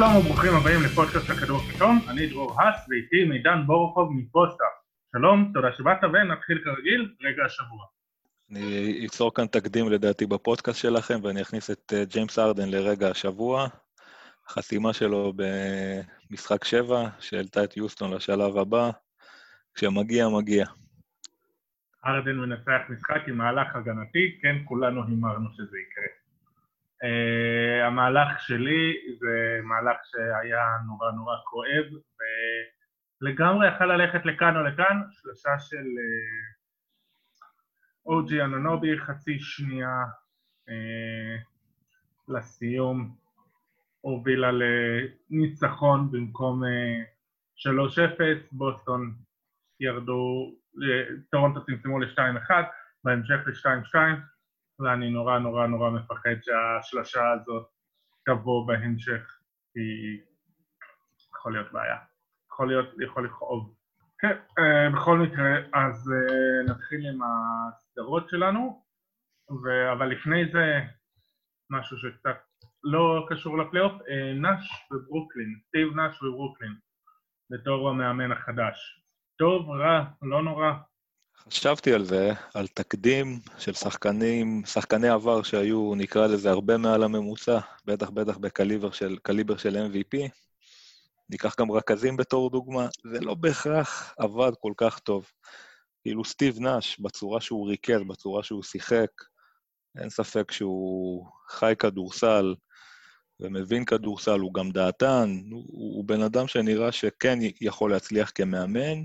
שלום וברוכים הבאים לפודקאסט הכדור הכתום, אני דרור האס ואיתי מידן בורוכוב מפוסטה. שלום, תודה שבאת ונתחיל כרגיל, רגע השבוע. אני אצור כאן תקדים לדעתי בפודקאסט שלכם ואני אכניס את אה, ג'יימס ארדן לרגע השבוע. החתימה שלו במשחק 7, שהעלתה את יוסטון לשלב הבא, כשמגיע, מגיע. ארדן מנצח משחק עם מהלך הגנתי, כן, כולנו הימרנו שזה יקרה. Uh, המהלך שלי זה מהלך שהיה נורא נורא כואב, ולגמרי יכל ללכת לכאן או לכאן, שלושה של uh, אוג'י אננובי, חצי שנייה uh, לסיום, הובילה לניצחון במקום uh, 3-0, בוסטון ירדו, טורונטו צמצמו ל-2-1, בהמשך ל-2-2, ואני נורא נורא נורא מפחד שהשלושה הזאת תבוא בהמשך, כי יכול להיות בעיה. יכול להיות, יכול לכאוב. כן, uh, בכל מקרה, אז uh, נתחיל עם הסדרות שלנו, ו... אבל לפני זה משהו שקצת לא קשור לפלייאוף, uh, נאש וברוקלין, סטיב נאש וברוקלין, בתור המאמן החדש. טוב, רע, לא נורא, חשבתי על זה, על תקדים של שחקנים, שחקני עבר שהיו, נקרא לזה, הרבה מעל הממוצע, בטח בטח בקליבר של, קליבר של MVP. ניקח גם רכזים בתור דוגמה, זה לא בהכרח עבד כל כך טוב. כאילו סטיב נאש, בצורה שהוא ריכז, בצורה שהוא שיחק, אין ספק שהוא חי כדורסל ומבין כדורסל, הוא גם דעתן, הוא, הוא בן אדם שנראה שכן יכול להצליח כמאמן,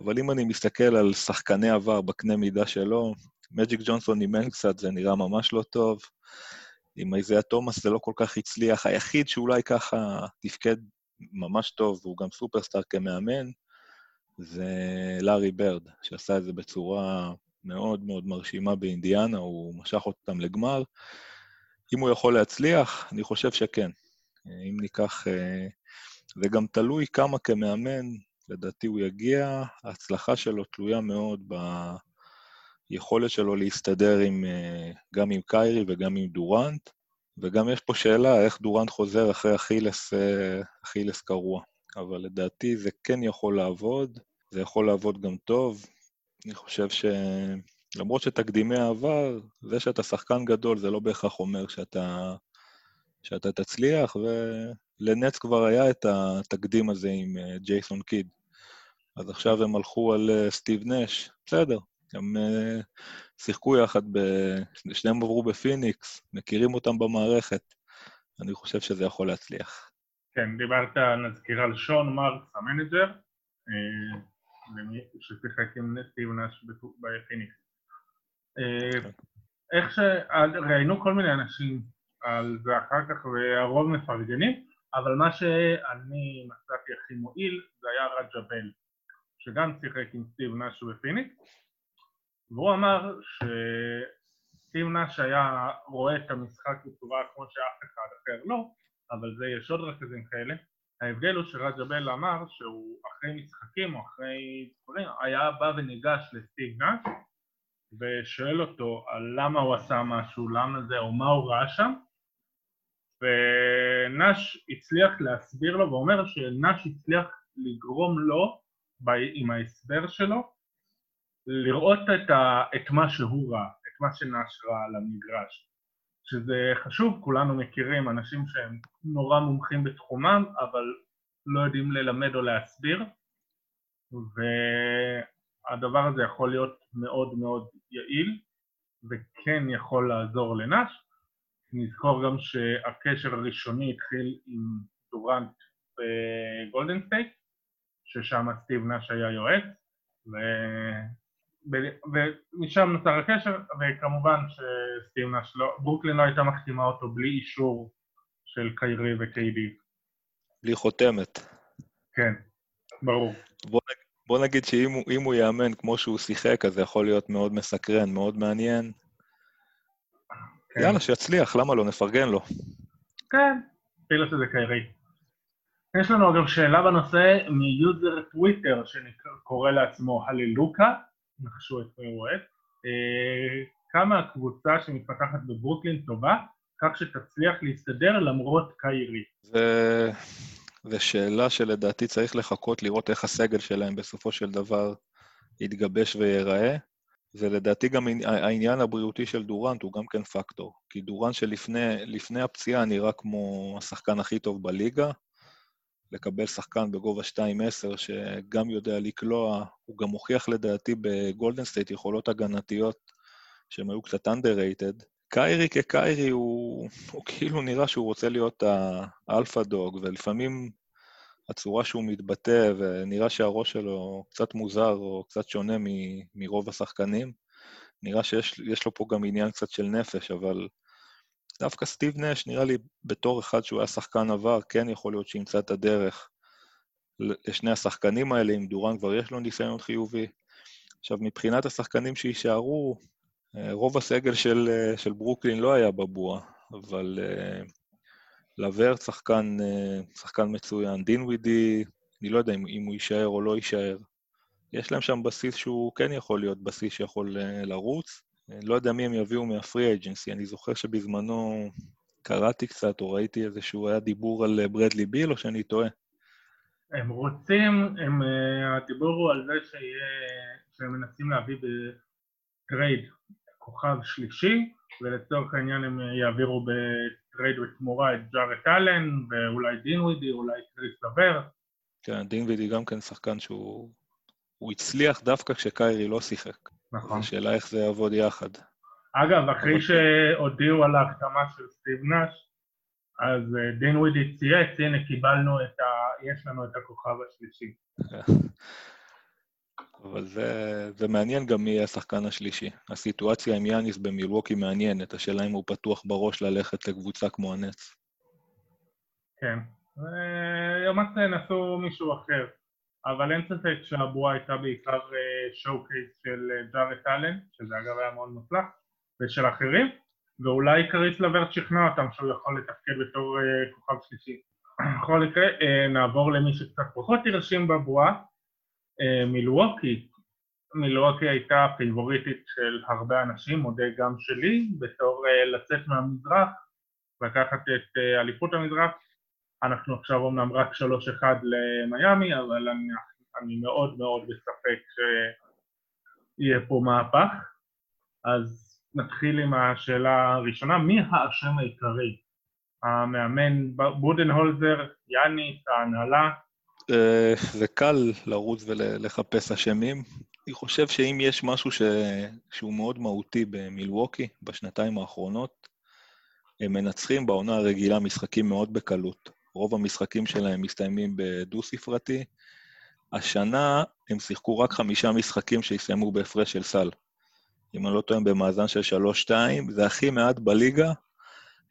אבל אם אני מסתכל על שחקני עבר בקנה מידה שלו, מג'יק ג'ונסון אימן קצת, זה נראה ממש לא טוב. עם איזיה תומאס זה לא כל כך הצליח. היחיד שאולי ככה תפקד ממש טוב, והוא גם סופרסטאר כמאמן, זה לארי ברד, שעשה את זה בצורה מאוד מאוד מרשימה באינדיאנה, הוא משך אותם לגמר. אם הוא יכול להצליח, אני חושב שכן. אם ניקח... אה, זה גם תלוי כמה כמאמן לדעתי הוא יגיע, ההצלחה שלו תלויה מאוד ביכולת שלו להסתדר עם, אה, גם עם קיירי וגם עם דורנט, וגם יש פה שאלה איך דורנט חוזר אחרי אכילס, אה, אכילס קרוע. אבל לדעתי זה כן יכול לעבוד, זה יכול לעבוד גם טוב. אני חושב ש... למרות שתקדימי העבר, זה שאתה שחקן גדול זה לא בהכרח אומר שאתה, שאתה תצליח, ולנטס כבר היה את התקדים הזה עם אה, ג'ייסון קיד. אז עכשיו הם הלכו על uh, סטיב נש, בסדר, הם uh, שיחקו יחד, ב... שניהם עברו בפיניקס, מכירים אותם במערכת, אני חושב שזה יכול להצליח. כן, דיברת, נזכיר על שון מרקס, ה manager, אה, ששיחק עם סטיב נש בפיניקס. כן. איך ש... ראינו כל מיני אנשים על זה אחר כך, והרוב מפרגנים, אבל מה שאני מצאתי הכי מועיל זה היה רג'ה שגם שיחק עם סטיב נאש בפיניקס, והוא אמר שסטיב נאש היה רואה את המשחק בצורה כמו שאף אחד אחר לא, אבל זה יש עוד רכזים כאלה. ההבדל הוא שרג'בל אמר שהוא אחרי משחקים או אחרי דברים, היה בא וניגש לסטיב נאש ושואל אותו על למה הוא עשה משהו, למה זה, או מה הוא ראה שם, ונאש הצליח להסביר לו, ואומר שנאש הצליח לגרום לו עם ההסבר שלו, לראות את, ה, את מה שהוא ראה, את מה שנש ראה על המגרש. שזה חשוב, כולנו מכירים אנשים שהם נורא מומחים בתחומם, אבל לא יודעים ללמד או להסביר, והדבר הזה יכול להיות מאוד מאוד יעיל, וכן יכול לעזור לנש. נזכור גם שהקשר הראשוני התחיל עם דורנט בגולדן סטייט, ששם סטיב נאש היה יועץ, ו... ומשם נוצר הקשר, וכמובן שסטיב נאש לא, ברוקלין לא הייתה מחתימה אותו בלי אישור של קיירי וקיידי. בלי חותמת. כן, ברור. בוא, בוא נגיד שאם הוא יאמן כמו שהוא שיחק, אז זה יכול להיות מאוד מסקרן, מאוד מעניין. כן. יאללה, שיצליח, למה לא? נפרגן לו. כן, אפילו שזה קיירי. יש לנו אגב שאלה בנושא מ user טוויטר שקורא לעצמו הללוקה, נחשו את מי הוא אוהב. כמה הקבוצה שמתפתחת בברוקלין טובה, כך שתצליח להסתדר למרות קיירי? זו שאלה שלדעתי צריך לחכות לראות איך הסגל שלהם בסופו של דבר יתגבש וייראה. ולדעתי גם העניין הבריאותי של דורנט הוא גם כן פקטור. כי דורנט שלפני הפציעה נראה כמו השחקן הכי טוב בליגה. לקבל שחקן בגובה 2.10 שגם יודע לקלוע, הוא גם הוכיח לדעתי בגולדן סטייט יכולות הגנתיות שהן היו קצת underrated. קיירי כקיירי הוא, הוא כאילו נראה שהוא רוצה להיות האלפא דוג, ולפעמים הצורה שהוא מתבטא, ונראה שהראש שלו קצת מוזר או קצת שונה מ- מרוב השחקנים. נראה שיש לו פה גם עניין קצת של נפש, אבל דווקא סטיב נש, נראה לי בתור אחד שהוא היה שחקן עבר, כן יכול להיות שימצא את הדרך לשני השחקנים האלה, אם דורן כבר יש לו ניסיון חיובי. עכשיו, מבחינת השחקנים שיישארו, אה, רוב הסגל של, אה, של ברוקלין לא היה בבועה, אבל uh, לברט שחקן, שחקן מצוין. דין ווידי, אני לא יודע אם, אם הוא יישאר או לא יישאר. יש להם שם בסיס שהוא כן יכול להיות בסיס שיכול לרוץ. לא יודע מי הם יביאו מהפרי אג'נסי, אני זוכר שבזמנו קראתי קצת או ראיתי איזשהו, היה דיבור על ברדלי ביל או שאני טועה? הם רוצים, הם, הדיבור הוא על זה שיהיה, שהם מנסים להביא ב trade כוכב שלישי, ולצורך העניין הם יעבירו ב trade בתמורה את ג'ארט אלן, ואולי דינווידי, אולי קריס לבר. כן, דינווידי גם כן שחקן שהוא... הוא הצליח דווקא כשקיירי לא שיחק. נכון. זו שאלה איך זה יעבוד יחד. אגב, אחרי שהודיעו על ההחתמה של סטיב נאש, אז אה, דין ווידי צייץ, הנה קיבלנו את ה... יש לנו את הכוכב השלישי. אבל זה, זה מעניין גם מי יהיה השחקן השלישי. הסיטואציה עם יאניס במילווקי מעניינת, השאלה אם הוא פתוח בראש ללכת לקבוצה כמו הנץ. כן, יומץ נעשו מישהו אחר, אבל אין ספק שהבועה הייתה בעיקר שואו קייס של אה, ג'ארט אלן, שזה אגב היה מאוד מוצלח, ושל אחרים, ואולי קריס לברט שכנע אותם שהוא יכול לתפקד בתור אה, כוכב שלישי. בכל מקרה, אה, נעבור למי שקצת פחות הרשים בבועה, מילווקי, מילווקי הייתה פיבוריטית של הרבה אנשים, מודה גם שלי, בתור לצאת מהמזרח, לקחת את אליפות המזרח. אנחנו עכשיו אומנם רק 3-1 למיאמי, אבל אני, אני מאוד מאוד בספק שיהיה פה מהפך. אז נתחיל עם השאלה הראשונה, מי האשם העיקרי? המאמן בודנהולזר, יאניס, ההנהלה, אה, זה קל לרוץ ולחפש אשמים. אני חושב שאם יש משהו ש... שהוא מאוד מהותי במילווקי בשנתיים האחרונות, הם מנצחים בעונה הרגילה משחקים מאוד בקלות. רוב המשחקים שלהם מסתיימים בדו-ספרתי. השנה הם שיחקו רק חמישה משחקים שהסתיימו בהפרש של סל. אם אני לא טועה, במאזן של 3-2, זה הכי מעט בליגה,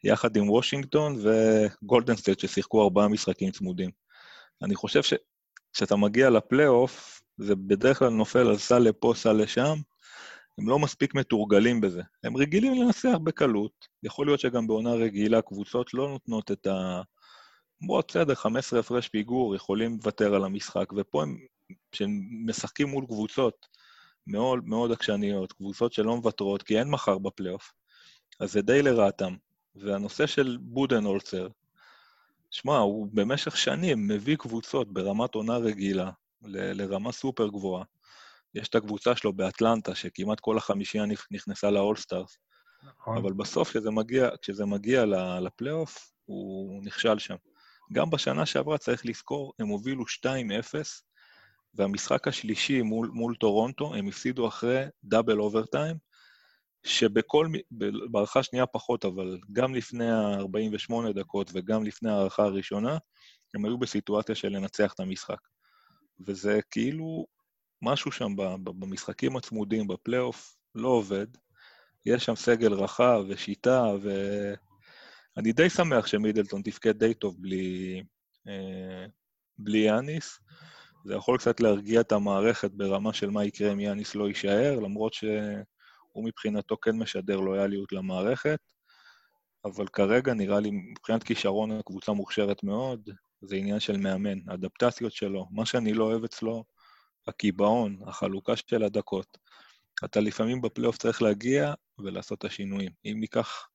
יחד עם וושינגטון וגולדנסטייט ששיחקו ארבעה משחקים צמודים. אני חושב שכשאתה מגיע לפלייאוף, זה בדרך כלל נופל על סל לפה, סל לשם, הם לא מספיק מתורגלים בזה. הם רגילים לנצח בקלות. יכול להיות שגם בעונה רגילה קבוצות לא נותנות את ה... בוא, בסדר, 15 הפרש פיגור, יכולים לוותר על המשחק, ופה הם, כשהם משחקים מול קבוצות מאוד מאוד עקשניות, קבוצות שלא מוותרות, כי אין מחר בפלייאוף, אז זה די לרעתם. והנושא של בודנולצר, שמע, הוא במשך שנים מביא קבוצות ברמת עונה רגילה ל- לרמה סופר גבוהה. יש את הקבוצה שלו באטלנטה, שכמעט כל החמישייה נכנסה ל all stars. נכון. אבל בסוף, כשזה מגיע, כשזה מגיע לפלייאוף, הוא נכשל שם. גם בשנה שעברה, צריך לזכור, הם הובילו 2-0, והמשחק השלישי מול, מול טורונטו, הם הפסידו אחרי double overtime, שבכל, בהארכה שנייה פחות, אבל גם לפני ה-48 דקות וגם לפני ההארכה הראשונה, הם היו בסיטואציה של לנצח את המשחק. וזה כאילו משהו שם במשחקים הצמודים, בפלייאוף, לא עובד. יש שם סגל רחב ושיטה, ואני די שמח שמידלטון תפקד די טוב בלי, אה, בלי יאניס. זה יכול קצת להרגיע את המערכת ברמה של מה יקרה אם יאניס לא יישאר, למרות ש... הוא מבחינתו כן משדר לויאליות למערכת, אבל כרגע נראה לי, מבחינת כישרון הקבוצה מוכשרת מאוד, זה עניין של מאמן, האדפטציות שלו. מה שאני לא אוהב אצלו, הקיבעון, החלוקה של הדקות. אתה לפעמים בפלייאוף צריך להגיע ולעשות את השינויים. אם ניקח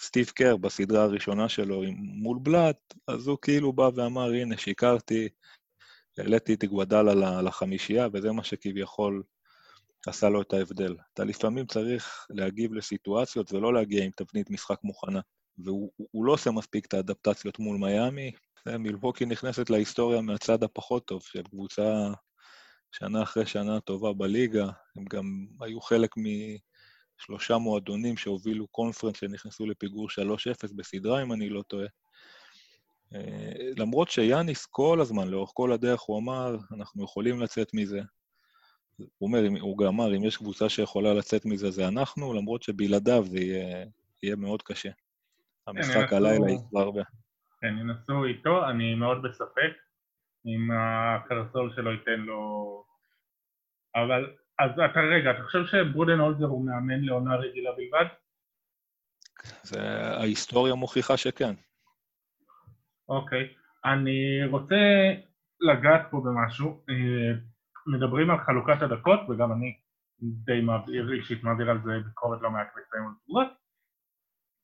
סטיב קר בסדרה הראשונה שלו מול בלאט, אז הוא כאילו בא ואמר, הנה, שיקרתי, העליתי את גוודל על החמישייה, וזה מה שכביכול עשה לו את ההבדל. אתה לפעמים צריך להגיב לסיטואציות ולא להגיע עם תבנית משחק מוכנה. והוא לא עושה מספיק את האדפטציות מול מיאמי. מילווקי נכנסת להיסטוריה מהצד הפחות טוב של קבוצה שנה אחרי שנה טובה בליגה. הם גם היו חלק משלושה מועדונים שהובילו קונפרנס שנכנסו לפיגור 3-0 בסדרה, אם אני לא טועה. אה, למרות שיאניס כל הזמן, לאורך כל הדרך, הוא אמר, אנחנו יכולים לצאת מזה. הוא אומר, הוא גם אמר, אם יש קבוצה שיכולה לצאת מזה, זה אנחנו, למרות שבלעדיו זה יהיה, יהיה מאוד קשה. המשחק הלילה יקבע הרבה. כן, ינסו איתו, אני מאוד בספק אם הקרסול שלו ייתן לו... אבל, אז אתה רגע, אתה חושב שברודן הולזר הוא מאמן לעונה רגילה בלבד? זה, ההיסטוריה מוכיחה שכן. אוקיי, אני רוצה לגעת פה במשהו. אה, מדברים על חלוקת הדקות, וגם אני די מעביר, אישית מעביר על זה ביקורת לא מעט בקטעים על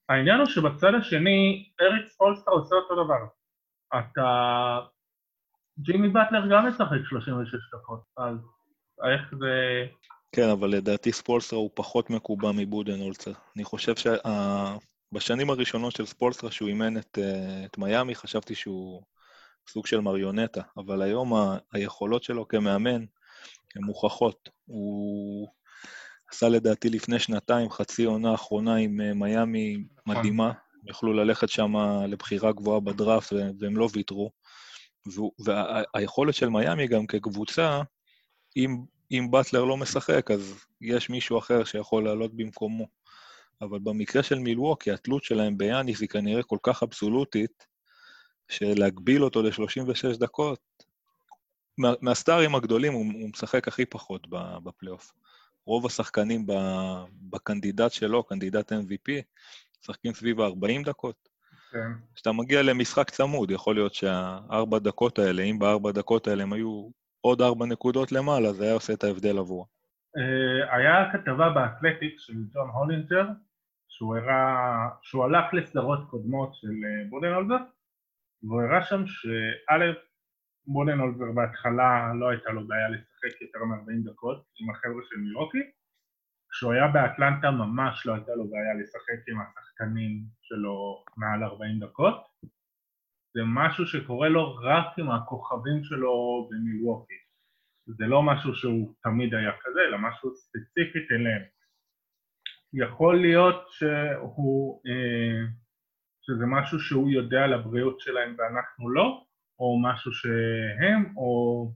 העניין הוא שבצד השני, אריק ספולסטר עושה אותו דבר. אתה... ג'ימי באטלר גם משחק 36 דקות, אז איך זה... כן, אבל לדעתי ספולסטר הוא פחות מקובע מבודנולצר. אני חושב שבשנים הראשונות של ספולסטר, שהוא אימן את, אה, את מיאמי, חשבתי שהוא סוג של מריונטה, אבל היום ה... היכולות שלו כמאמן הן מוכחות. הוא עשה לדעתי לפני שנתיים חצי עונה אחרונה עם אה, מיאמי. מדהימה, יכלו ללכת שם לבחירה גבוהה בדראפט והם לא ויתרו. והיכולת של מיאמי גם כקבוצה, אם, אם באטלר לא משחק, אז יש מישהו אחר שיכול לעלות במקומו. אבל במקרה של מילווקי, התלות שלהם ביאניס היא כנראה כל כך אבסולוטית, שלהגביל אותו ל-36 דקות, מה, מה סטארים הגדולים הוא, הוא משחק הכי פחות בפלייאוף. רוב השחקנים ב candidate שלו, candidate MVP, משחקים סביב ה-40 דקות. כן. כשאתה מגיע למשחק צמוד, יכול להיות שהארבע דקות האלה, אם בארבע דקות האלה הם היו עוד ארבע נקודות למעלה, זה היה עושה את ההבדל עבורה. אה, היה כתבה באתלטיק של ג'ון הולינג'ר, שהוא הראה, שהוא הלך לסדרות קודמות של אה, בודנולזר, והוא הראה שם שא', בודנולזר בהתחלה לא הייתה לו בעיה לשחק יותר מ-40 דקות עם החבר'ה של מיוקי, כשהוא היה באטלנטה ממש לא הייתה לו בעיה לשחק עם השחקנים שלו מעל 40 דקות. זה משהו שקורה לו רק עם הכוכבים שלו במילווקי. זה לא משהו שהוא תמיד היה כזה, אלא משהו ספציפית אליהם. יכול להיות שהוא, אה, שזה משהו שהוא יודע על הבריאות שלהם ואנחנו לא, או משהו שהם, או...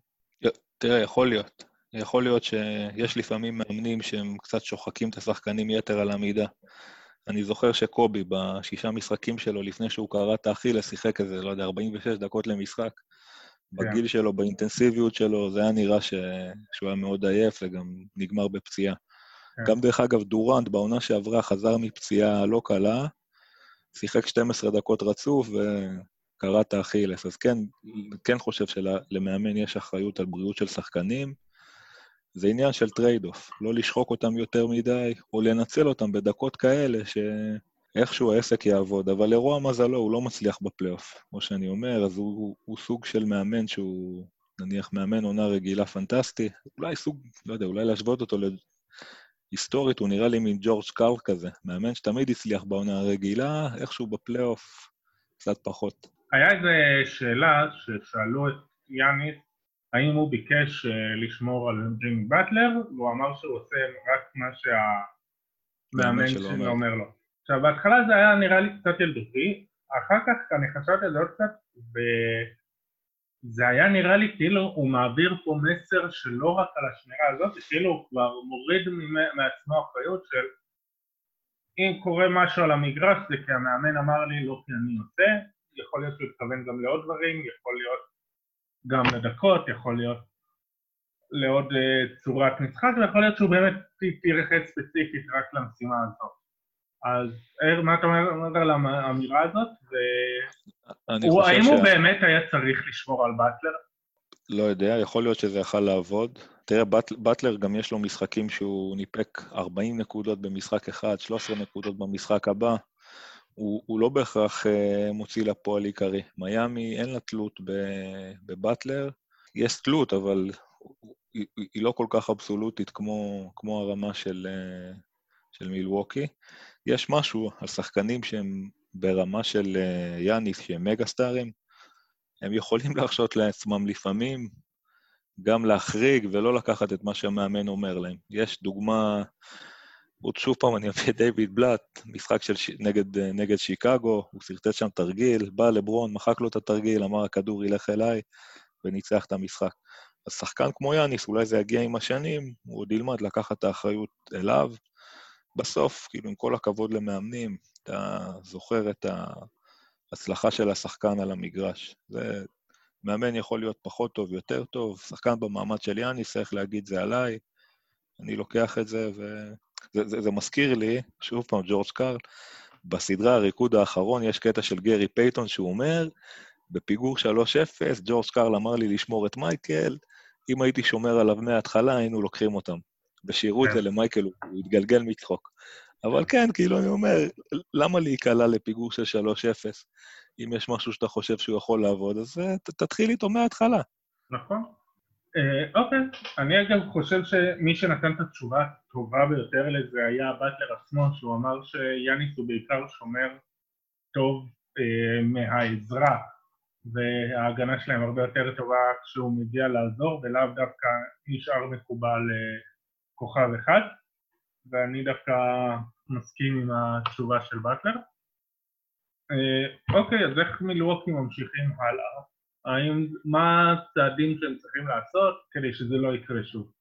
תראה, יכול להיות. יכול להיות שיש לפעמים מאמנים שהם קצת שוחקים את השחקנים יתר על המידה. אני זוכר שקובי, בשישה משחקים שלו, לפני שהוא קרא את האכילס, שיחק איזה, לא יודע, 46 דקות למשחק. בגיל yeah. שלו, באינטנסיביות שלו, זה היה נראה ש... שהוא היה מאוד עייף וגם נגמר בפציעה. Yeah. כן. גם דרך אגב, דורנט בעונה שעברה חזר מפציעה לא קלה, שיחק 12 דקות רצוף וקרע את האכילס. אז כן, כן חושב שלמאמן יש אחריות על בריאות של שחקנים. זה עניין של trade-off, לא לשחוק אותם יותר מדי, או לנצל אותם בדקות כאלה שאיכשהו העסק יעבוד. אבל לרוע מזלו, הוא לא מצליח בפלייאוף, כמו שאני אומר, אז הוא, הוא, הוא סוג של מאמן שהוא, נניח, מאמן עונה רגילה פנטסטי, אולי סוג, לא יודע, אולי להשוות אותו היסטורית, הוא נראה לי מין ג'ורג' קאר כזה, מאמן שתמיד הצליח בעונה הרגילה, איכשהו בפלייאוף קצת פחות. היה איזו שאלה ששאלו את יאניס האם הוא ביקש אה, לשמור על ג'ימי באטלר, והוא אמר שהוא עושה רק מה שהמאמן שלו אומר. לו. עכשיו בהתחלה זה היה נראה לי קצת ילדותי, אחר כך אני חשבתי על זה עוד קצת, וזה היה נראה לי כאילו הוא מעביר פה מסר שלא רק על השמירה הזאת, כאילו הוא כבר מוריד מעצמו אחריות של אם קורה משהו על המגרש זה כי המאמן אמר לי לא כי אני עושה, יכול להיות שהוא התכוון גם לעוד דברים, יכול להיות גם לדקות, יכול להיות לעוד uh, צורת משחק, ויכול להיות שהוא באמת תירחץ ספציפית רק למשימה הזאת. אז אר, מה אתה אומר על האמירה הזאת? ו... הוא, האם ש... הוא באמת היה צריך לשמור על באטלר? לא יודע, יכול להיות שזה יכל לעבוד. תראה, באט, באטלר גם יש לו משחקים שהוא ניפק 40 נקודות במשחק אחד, 13 נקודות במשחק הבא. הוא, הוא לא בהכרח uh, מוציא לפועל עיקרי. מיאמי אין לה תלות בבטלר, יש תלות, אבל היא, היא לא כל כך אבסולוטית כמו, כמו הרמה של, uh, של מילווקי. יש משהו על שחקנים שהם ברמה של uh, יאניס, שהם מגה סטארים, הם יכולים להרשות לעצמם לפעמים גם להחריג ולא לקחת את מה שהמאמן אומר להם. יש דוגמה, עוד שוב פעם אני אביא את דיוויד בלאט, משחק של. נגד, נגד שיקגו, הוא סרטט שם תרגיל, בא לברון, מחק לו את התרגיל, אמר הכדור ילך אליי, וניצח את המשחק. אז שחקן כמו יאניס, אולי זה יגיע עם השנים, הוא עוד ילמד לקחת את האחריות אליו. בסוף, כאילו, עם כל הכבוד למאמנים, אתה זוכר את ההצלחה של השחקן על המגרש. זה מאמן יכול להיות פחות טוב, יותר טוב, שחקן במעמד של יאניס צריך להגיד זה עליי, אני לוקח את זה, וזה זה, זה מזכיר לי, שוב פעם, ג'ורג' קארל, בסדרה הריקוד האחרון יש קטע של גרי פייטון שהוא אומר, בפיגור 3-0, ג'ורג' קארל אמר לי לשמור את מייקל, אם הייתי שומר עליו מההתחלה, היינו לוקחים אותם. ושירו את זה כן. למייקל, הוא התגלגל מצחוק. אבל כן, כאילו, אני אומר, למה להיקלע לפיגור של 3-0? אם יש משהו שאתה חושב שהוא יכול לעבוד, אז אה, תתחיל איתו מההתחלה. נכון. אה, אוקיי, אני אגב חושב שמי שנתן את התשובה הטובה ביותר לזה היה באטלר עצמו, שהוא אמר שיאניס הוא בעיקר שומר טוב אה, מהעזרה, וההגנה שלהם הרבה יותר טובה כשהוא מגיע לעזור, ולאו דווקא נשאר מקובל אה, כוכב אחד, ואני דווקא מסכים עם התשובה של באטלר. אה, אוקיי, אז איך מילווקי ממשיכים הלאה? האם, מה הצעדים שהם צריכים לעשות כדי שזה לא יקרה שוב?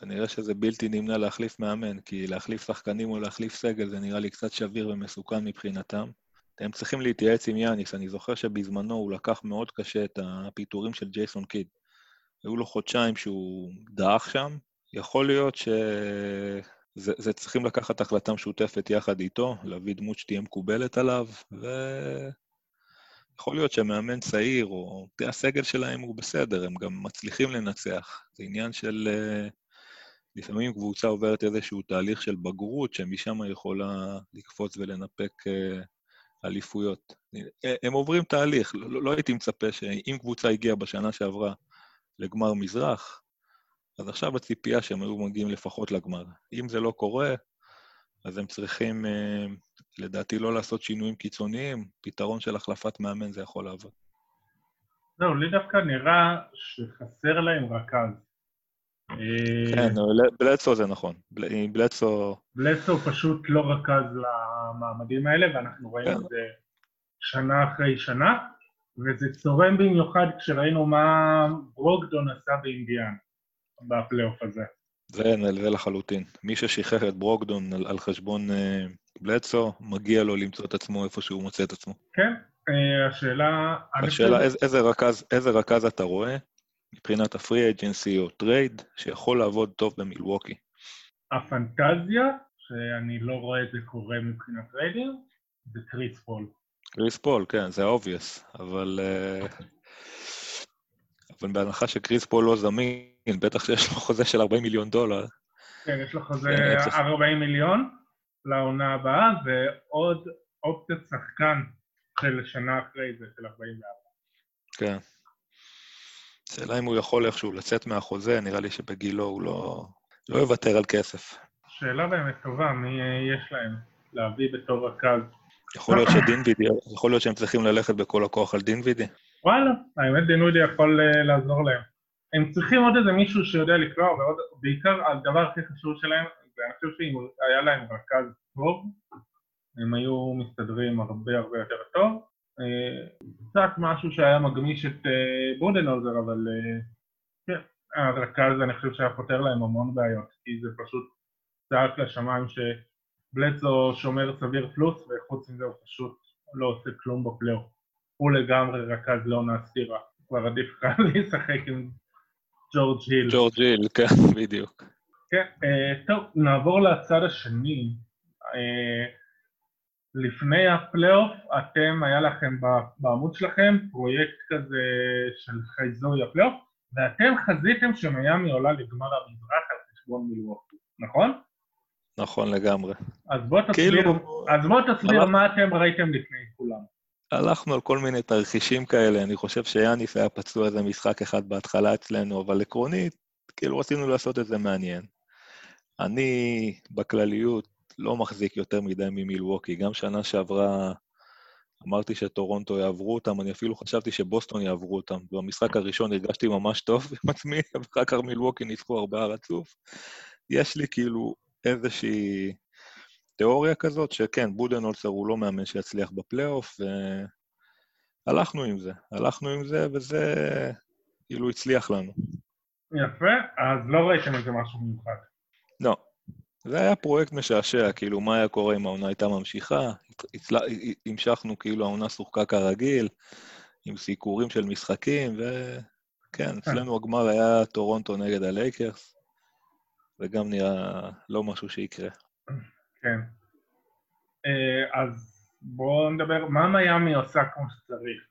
כנראה שזה בלתי נמנע להחליף מאמן, כי להחליף שחקנים או להחליף סגל זה נראה לי קצת שביר ומסוכן מבחינתם. הם צריכים להתייעץ עם יאניס, אני זוכר שבזמנו הוא לקח מאוד קשה את הפיטורים של ג'ייסון קיד. היו לו חודשיים שהוא דעך שם, יכול להיות ש... זה, זה צריכים לקחת החלטה משותפת יחד איתו, להביא דמות שתהיה מקובלת עליו, ויכול להיות שהמאמן צעיר, או הסגל שלהם הוא בסדר, הם גם מצליחים לנצח. זה עניין של... אה, לפעמים קבוצה עוברת איזשהו תהליך של בגרות, שמשם יכולה לקפוץ ולנפק אה, אליפויות. אה, הם עוברים תהליך, לא, לא הייתי מצפה שאם קבוצה הגיעה בשנה שעברה לגמר מזרח, אז עכשיו הציפייה שהם היו מגיעים לפחות לגמר. אם זה לא קורה, אז הם צריכים, אה, לדעתי, לא לעשות שינויים קיצוניים, פתרון של החלפת מאמן זה יכול לעבוד. זהו, לי דווקא נראה שחסר להם רכז. כן, בלדסו זה נכון. בלדסו... בלדסו פשוט לא רכז למעמדים האלה, ואנחנו רואים כן. את זה שנה אחרי שנה, וזה צורם במיוחד כשראינו מה ברוקדון עשה באינדיאנה. בפלייאוף הזה. זה, זה לחלוטין. מי ששחרר את ברוקדון על, על חשבון אה, בלדסו, מגיע לו למצוא את עצמו איפה שהוא מוצא את עצמו. כן, אה, השאלה... השאלה, איזה, איזה, רכז, איזה רכז אתה רואה מבחינת ה free agency או trade שיכול לעבוד טוב במילווקי? הפנטזיה, שאני לא רואה את זה קורה מבחינת טריידים, זה קריס פול. קריס פול, כן, זה obvious, אבל... אה... אבל בהנחה שקריס פול לא זמין, בטח שיש לו חוזה של 40 מיליון דולר. כן, יש לו חוזה 40 מיליון לעונה הבאה, ועוד אופציית שחקן של שנה אחרי זה, של 44. כן. השאלה אם הוא יכול איכשהו לצאת מהחוזה, נראה לי שבגילו הוא לא, לא יוותר על כסף. שאלה באמת טובה, מי יש להם להביא בתור רכז? יכול להיות שדינווידי, יכול להיות שהם צריכים ללכת בכל הכוח על דינווידי. וואלה, האמת דינודי יכול uh, לעזור להם. הם צריכים עוד איזה מישהו שיודע לקלוע, ובעיקר הדבר הכי חשוב שלהם, ואני חושב שאם היה להם רכז טוב, הם היו מסתדרים הרבה הרבה יותר טוב. Uh, קצת משהו שהיה מגמיש את uh, בודנוזר, אבל uh, כן, הרכז אני חושב שהיה פותר להם המון בעיות, כי זה פשוט צעק לשמיים שבלדסו שומר סביר פלוס, וחוץ מזה הוא פשוט לא עושה כלום בפלייאוף. הוא לגמרי רכז לעונה סדירה. כבר עדיף לך לשחק עם ג'ורג' היל. ג'ורג' היל, כן, בדיוק. כן, אה, טוב, נעבור לצד השני. אה, לפני הפלייאוף, אתם, היה לכם בעמוד שלכם פרויקט כזה של חיזוי הפלייאוף, ואתם חזיתם שמיאמי עולה לגמר המזרח על חשבון מילווקי, נכון? נכון לגמרי. אז בוא תסביר, כאילו- אז בוא תסביר אבל- מה אתם ראיתם לפני. הלכנו על כל מיני תרחישים כאלה, אני חושב שיאניס היה פצוע איזה משחק אחד בהתחלה אצלנו, אבל עקרונית, כאילו רצינו לעשות את זה מעניין. אני, בכלליות, לא מחזיק יותר מדי ממילווקי. גם שנה שעברה אמרתי שטורונטו יעברו אותם, אני אפילו חשבתי שבוסטון יעברו אותם. במשחק הראשון הרגשתי ממש טוב עם עצמי, ואחר כך מילווקי ניצחו הרבה רצוף. יש לי כאילו איזושהי תיאוריה כזאת, שכן, בודנולצר הוא לא מאמן שיצליח בפלייאוף, והלכנו עם זה. הלכנו עם זה, וזה כאילו הצליח לנו. יפה, אז לא ראיתם איזה משהו מיוחד. לא. זה היה פרויקט משעשע, כאילו, מה היה קורה אם העונה הייתה ממשיכה? הצל... המשכנו, כאילו, העונה שוחקה כרגיל, עם סיקורים של משחקים, וכן, אצלנו הגמר היה טורונטו נגד הלייקרס, וגם נראה לא משהו שיקרה. כן. אה, אז בואו נדבר, מה מיאמי עושה כמו שצריך?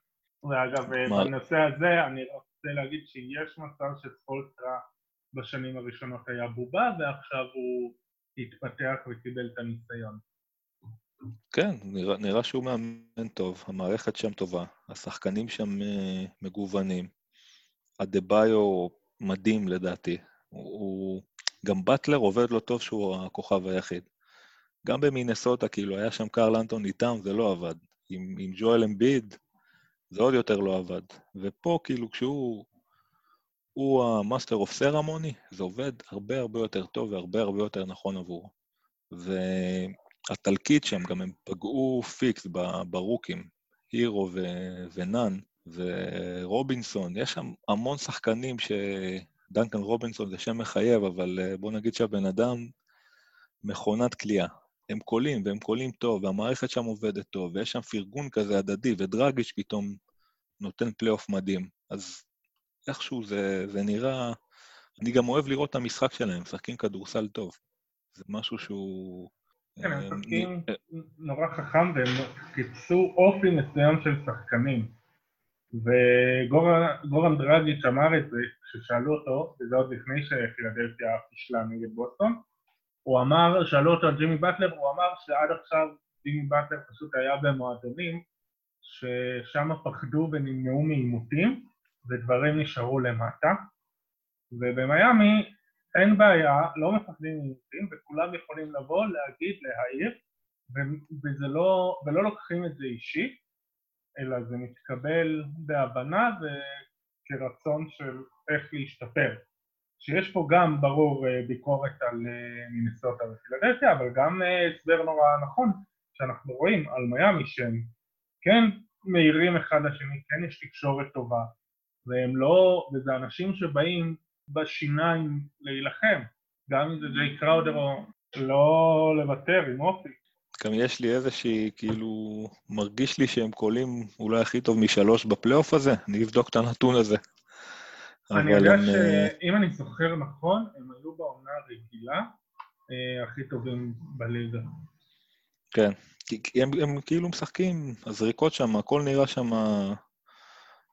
ואגב, אה, מה? בנושא הזה אני רוצה להגיד שיש מצב שספולטרה בשנים הראשונות היה בובה, ועכשיו הוא התפתח וקיבל את הניסיון. כן, נראה, נראה שהוא מאמן טוב, המערכת שם טובה, השחקנים שם אה, מגוונים. הדה-ביו מדהים לדעתי. הוא, הוא... גם באטלר עובד לו טוב שהוא הכוכב היחיד. גם במינסוטה, כאילו, היה שם קרל אנטון איתם, זה לא עבד. עם, עם ג'ואל אמביד, זה עוד יותר לא עבד. ופה, כאילו, כשהוא הוא המאסטר אוף סרמוני, זה עובד הרבה הרבה יותר טוב והרבה הרבה יותר נכון עבורו. והתלקיט שם, גם הם פגעו פיקס ברוקים, הירו ו- ונאן ורובינסון, יש שם המון שחקנים ש... דנקן רובינסון זה שם מחייב, אבל אה, בוא נגיד שהבן אדם מכונת כליאה. הם קולים, והם קולים טוב, והמערכת שם עובדת טוב, ויש שם פרגון כזה הדדי, ודרגיץ' פתאום נותן פלייאוף מדהים. אז איכשהו זה, זה נראה... אני גם אוהב לראות את המשחק שלהם, משחקים כדורסל טוב. זה משהו שהוא... כן, הם אה, משחקים אה, נורא חכם והם חיפשו אופי מסוים של שחקנים. וגורן דרגיץ' אמר את זה כששאלו אותו, וזה עוד לפני שפילדלפיה פישלה נגד בוסטון, הוא אמר, שאלו אותו על ג'ימי באטלר, הוא אמר שעד עכשיו ג'ימי באטלר פשוט היה במועדונים ששם פחדו ונמנעו מעימותים ודברים נשארו למטה ובמיאמי אין בעיה, לא מפחדים מעימותים וכולם יכולים לבוא, להגיד, להעיר וזה לא, ולא לוקחים את זה אישי אלא זה מתקבל בהבנה וכרצון של איך להשתפר. שיש פה גם ברור ביקורת על מינסוטה ופילדלפיה, אבל גם הסבר נורא נכון שאנחנו רואים על מיאמי שהם כן מאירים אחד לשני, כן יש תקשורת טובה, והם לא, וזה אנשים שבאים בשיניים להילחם, גם אם זה ג'יי קראודר או לא לוותר עם אופי. גם יש לי איזושהי, כאילו, מרגיש לי שהם קולים אולי הכי טוב משלוש בפלייאוף הזה, אני אבדוק את הנתון הזה. אני יודע שאם אני זוכר נכון, הם היו בעונה הרגילה הכי טובים בליגה. כן, כי הם, הם כאילו משחקים, הזריקות שם, הכל נראה שם,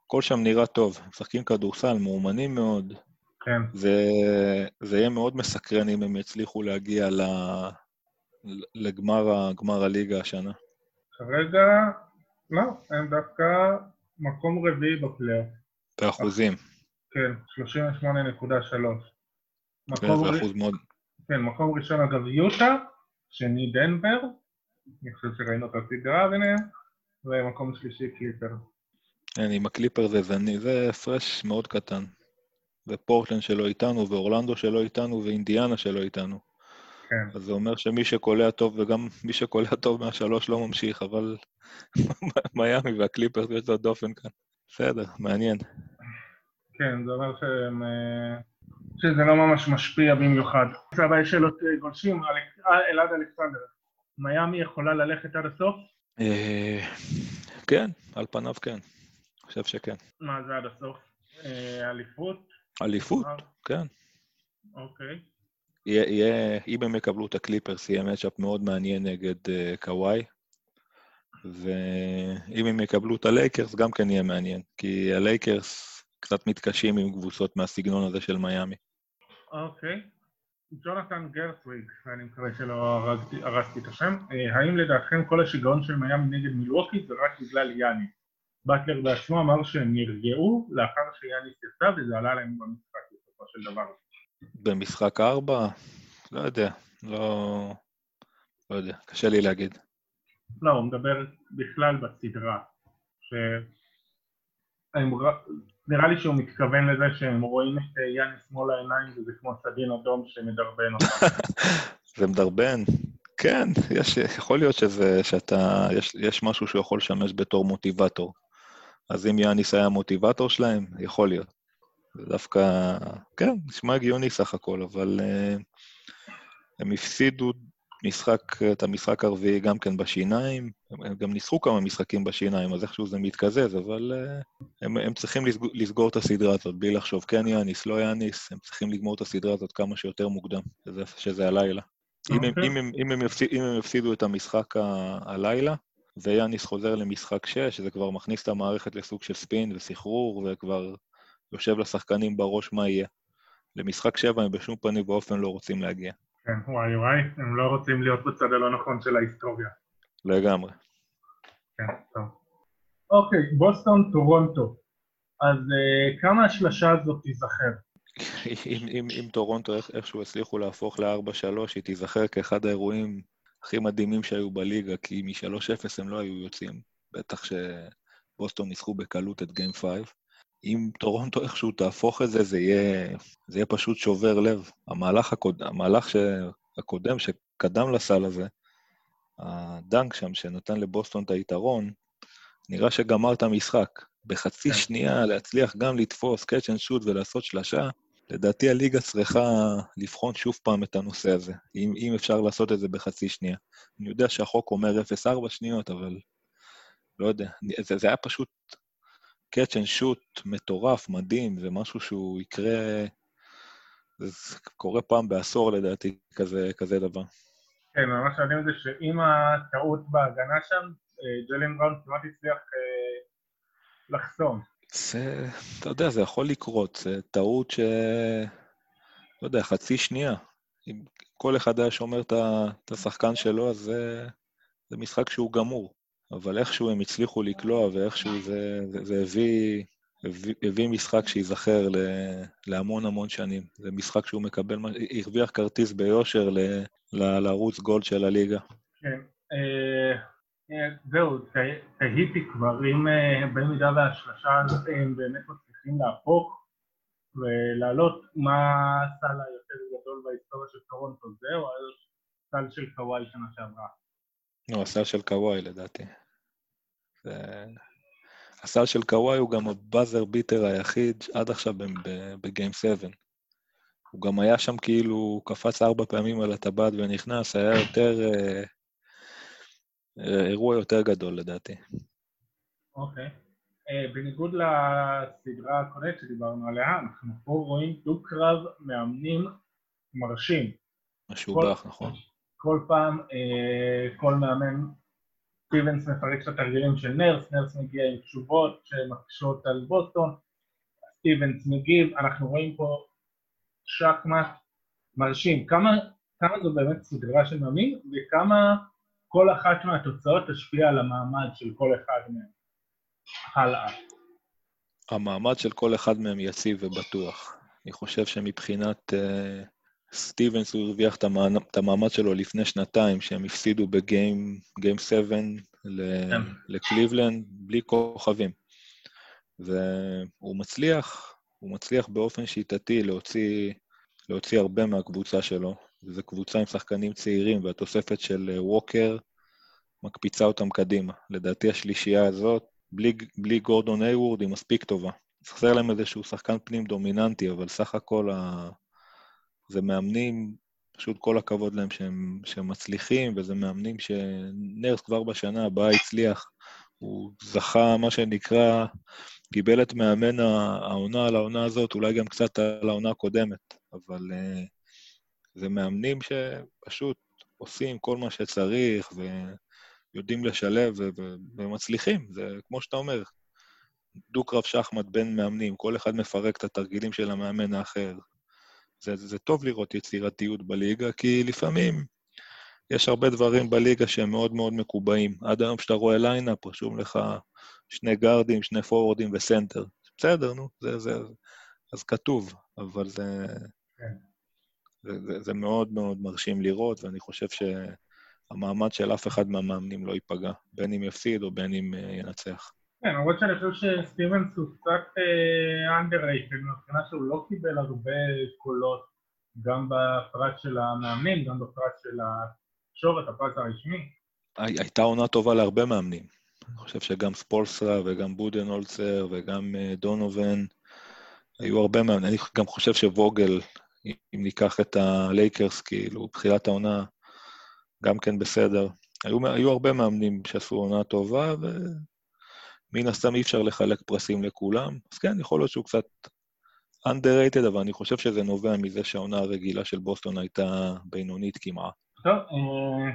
הכל שם נראה טוב. משחקים כדורסל, מאומנים מאוד. כן. זה, זה יהיה מאוד מסקרן אם הם יצליחו להגיע ל, לגמר גמר הליגה השנה. כרגע, לא, הם דווקא מקום רביעי בפלייאוף. באחוזים. כן, 38.3. כן, זה אחוז מאוד... כן, מקום ראשון אגב יוטה, שני דנבר, אני חושב שראינו את הסדרה ביניהם, ומקום שלישי קליפר. כן, עם הקליפר זה זני, זה הפרש מאוד קטן. ופורטלנד שלא איתנו, ואורלנדו שלא איתנו, ואינדיאנה שלא איתנו. כן. אז זה אומר שמי שקולע טוב, וגם מי שקולע טוב מהשלוש לא ממשיך, אבל מיאמי והקליפרס יש לו דופן כאן. בסדר, מעניין. כן, זה אומר שהם, שזה לא ממש משפיע במיוחד. עכשיו יש שאלות גולשים, אלעד אלכסנדר, מיאמי יכולה ללכת עד הסוף? כן, על פניו כן. אני חושב שכן. מה זה עד הסוף? אליפות? אליפות, כן. אוקיי. יהיה, אם הם יקבלו את הקליפרס, יהיה מצ'אפ מאוד מעניין נגד קוואי, ואם הם יקבלו את הלייקרס, גם כן יהיה מעניין, כי הלייקרס קצת מתקשים עם קבוצות מהסגנון הזה של מיאמי. אוקיי. ג'ונתן גרסוויג, ואני מקווה שלא הרסתי את השם, אה, האם לדעתכם כל השיגעון של מיאמי נגד מילווקי זה רק בגלל יאניס? באטלר בעצמו אמר שהם נרגעו לאחר שיאניס יצא וזה עלה להם במשחק בסופו של דבר. במשחק ארבע? לא יודע, לא... לא יודע, קשה לי להגיד. לא, הוא מדבר בכלל בסדרה. ש... נראה לי שהוא מתכוון לזה שהם רואים את אה, יאניס מול העיניים וזה כמו סדין אדום שמדרבן אותם. זה מדרבן? כן, יש, יכול להיות שזה, שאתה, יש, יש משהו שיכול לשמש בתור מוטיבטור. אז אם יאניס היה המוטיבטור שלהם, יכול להיות. זה דווקא, כן, נשמע הגיוני סך הכל, אבל uh, הם הפסידו משחק, את המשחק הרביעי גם כן בשיניים, הם גם ניסחו כמה משחקים בשיניים, אז איכשהו זה מתקזז, אבל uh, הם, הם צריכים לסגור, לסגור את הסדרה הזאת, בלי לחשוב כן יאניס, לא יאניס, הם צריכים לגמור את הסדרה הזאת כמה שיותר מוקדם, שזה, שזה הלילה. Okay. אם, הם, אוקיי. אם, הם, אם, הם יפסיד, אם הם יפסידו את המשחק ה, הלילה, ויאניס חוזר למשחק 6, זה כבר מכניס את המערכת לסוג של ספין וסחרור, וכבר יושב לשחקנים בראש מה יהיה. למשחק 7 הם בשום פנים ואופן לא רוצים להגיע. כן, וואי וואי, הם לא רוצים להיות בצד הלא נכון של ההיסטוריה. לגמרי. כן, טוב. אוקיי, בוסטון, טורונטו. אז אה, כמה השלשה הזאת תיזכר? אם, אם, אם טורונטו איך, איכשהו הצליחו להפוך ל-4-3, היא תיזכר כאחד האירועים הכי מדהימים שהיו בליגה, כי מ-3-0 הם לא היו יוצאים. בטח שבוסטון ניצחו בקלות את גיים 5. אם טורונטו איכשהו תהפוך את זה, זה יהיה, זה יהיה פשוט שובר לב. המהלך, הקוד, המהלך ש, הקודם שקדם לסל הזה, הדנק שם שנתן לבוסטון את היתרון, נראה שגמר את המשחק. בחצי כן. שנייה להצליח גם לתפוס catch and shoot ולעשות שלשה, לדעתי הליגה צריכה לבחון שוב פעם את הנושא הזה, אם, אם אפשר לעשות את זה בחצי שנייה. אני יודע שהחוק אומר 0-4 שניות, אבל לא יודע, זה, זה היה פשוט catch and shoot מטורף, מדהים, זה משהו שהוא יקרה, זה קורה פעם בעשור לדעתי, כזה, כזה דבר. כן, ממש מדהים זה שעם הטעות בהגנה שם, אה, ג'לין בראון כמעט הצליח אה, לחסום. זה, אתה יודע, זה יכול לקרות, זה טעות ש... לא יודע, חצי שנייה. אם כל אחד היה שומר את השחקן שלו, אז זה, זה משחק שהוא גמור. אבל איכשהו הם הצליחו לקלוע, ואיכשהו זה, זה, זה הביא, הביא, הביא משחק שייזכר להמון המון שנים. זה משחק שהוא מקבל, הרוויח כרטיס ביושר לערוץ גולד של הליגה. כן. אה, אה, זהו, תהיתי כבר, אם אה, במידה והשלושה הם באמת מצליחים להפוך ולהעלות, מה הסל היותר גדול בהיסטוריה של טורונטו זה, או הסל של קוואי שנה שעברה? לא, הסל של קוואי לדעתי. הסל של קוואי הוא גם הבאזר ביטר היחיד עד עכשיו בגיים 7. הוא גם היה שם כאילו, קפץ ארבע פעמים על הטבעת ונכנס, היה יותר... אה, אירוע יותר גדול לדעתי. אוקיי. אה, בניגוד לסדרה הקודמת שדיברנו עליה, אנחנו פה רואים דו-קרב מאמנים מרשים. משובח, נכון. כל פעם, אה, כל מאמן, סטיבנס מפרק את התרגילים של נרס, נרס מגיע עם תשובות שמקשות על בוסטון, סטיבנס מגיב, אנחנו רואים פה שקמט מרשים. כמה, כמה זו באמת סדרה של מאמין וכמה כל אחת מהתוצאות תשפיע על המעמד של כל אחד מהם. הלאה. המעמד של כל אחד מהם יציב ובטוח. אני חושב שמבחינת uh, סטיבנס הוא הרוויח את המעמד שלו לפני שנתיים, שהם הפסידו בגיים 7 כן. לקליבלנד בלי כוכבים. והוא מצליח, הוא מצליח באופן שיטתי להוציא, להוציא הרבה מהקבוצה שלו, וזו קבוצה עם שחקנים צעירים, והתוספת של אה, ווקר מקפיצה אותם קדימה. לדעתי השלישייה הזאת, בלי, בלי גורדון היוורד, היא מספיק טובה. חסר להם איזשהו שחקן פנים דומיננטי, אבל סך הכל ה... זה מאמנים, פשוט כל הכבוד להם שהם, שהם מצליחים, וזה מאמנים שנרס כבר בשנה הבאה הצליח. הוא זכה, מה שנקרא, קיבל את מאמן העונה על העונה הזאת, אולי גם קצת על העונה הקודמת, אבל אה, זה מאמנים שפשוט עושים כל מה שצריך, ויודעים לשלב ומצליחים, זה כמו שאתה אומר, דו-קרב שחמט בין מאמנים, כל אחד מפרק את התרגילים של המאמן האחר. זה, זה טוב לראות יצירתיות בליגה, כי לפעמים יש הרבה דברים בליגה שהם מאוד מאוד מקובעים. עד היום כשאתה רואה lineup, רשום לך שני גארדים, שני פורוורדים וסנטר. בסדר, נו, זה, זה, אז כתוב, אבל זה, כן. זה, זה, זה מאוד מאוד מרשים לראות, ואני חושב שהמעמד של אף אחד מהמאמנים לא ייפגע, בין אם יפסיד או בין אם אה, ינצח. כן, למרות שאני חושב שסטיבנס הוא קצת underrated, מבחינה שהוא לא קיבל הרבה קולות, גם בפרט של המאמנים, גם בפרט של התקשורת, הפרט הרשמי. הייתה עונה טובה להרבה מאמנים. אני חושב שגם ספולסרה וגם בודנולצר וגם אה, דונובן, היו הרבה מאמנים. אני גם חושב שווגל, אם ניקח את הלייקרס, כאילו, בתחילת העונה, גם כן בסדר. היו, היו הרבה מאמנים שעשו עונה טובה, ו... מן הסתם אי אפשר לחלק פרסים לכולם, אז כן, יכול להיות שהוא קצת underrated, אבל אני חושב שזה נובע מזה שהעונה הרגילה של בוסטון הייתה בינונית כמעט. טוב, אה,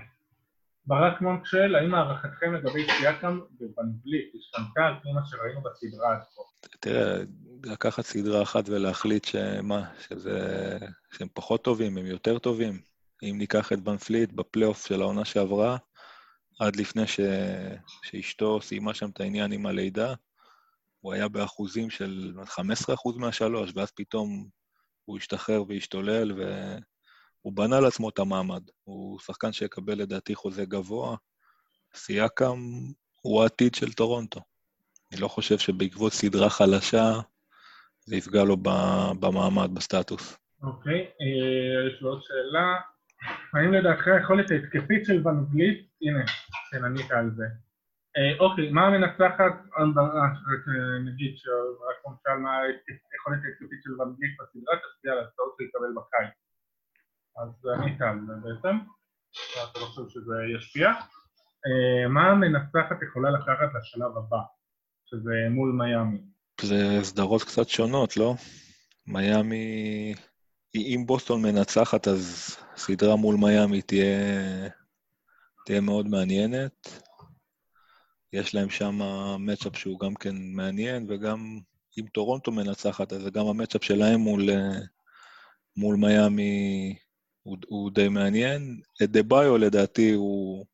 ברק מונק שואל, האם הערכתכם לגבי סייקם ובנבליט השתנתה על פי מה שראינו בסדרה הזאת? תראה, לקחת סדרה אחת ולהחליט שמה, שזה, שהם פחות טובים, הם יותר טובים. אם ניקח את בנפליט בפלייאוף של העונה שעברה, עד לפני ש... שאשתו סיימה שם את העניין עם הלידה, הוא היה באחוזים של 15% מהשלוש, ואז פתאום הוא השתחרר והשתולל, והוא בנה לעצמו את המעמד. הוא שחקן שיקבל לדעתי חוזה גבוה. סייקם הוא העתיד של טורונטו. אני לא חושב שבעקבות סדרה חלשה זה יפגע לו במעמד, בסטטוס. אוקיי, אה, יש לו עוד שאלה. האם לדעתך היכולת ההתקפית של ון בליט, הנה, כן, ענית על זה. אה, אוקיי, מה המנצחת, אה, אה, נגיד שרק נשאל מה היכולת ההתקפית של ון בליט בסדרה, תשפיע על הצעות שהוא יקבל בקיץ. אז ענית על זה בעצם, אתה לא חושב שזה ישפיע. מה המנצחת יכולה לקחת לשלב הבא, שזה מול מיאמי? זה סדרות קצת שונות, לא? מיאמי אם בוסטון מנצחת, אז סדרה מול מיאמי תהיה, תהיה מאוד מעניינת. יש להם שם matchup שהוא גם כן מעניין, וגם אם טורונטו מנצחת, אז גם ה matchup שלהם מול, מול מיאמי הוא, הוא די מעניין. אדבאיו, לדעתי, הוא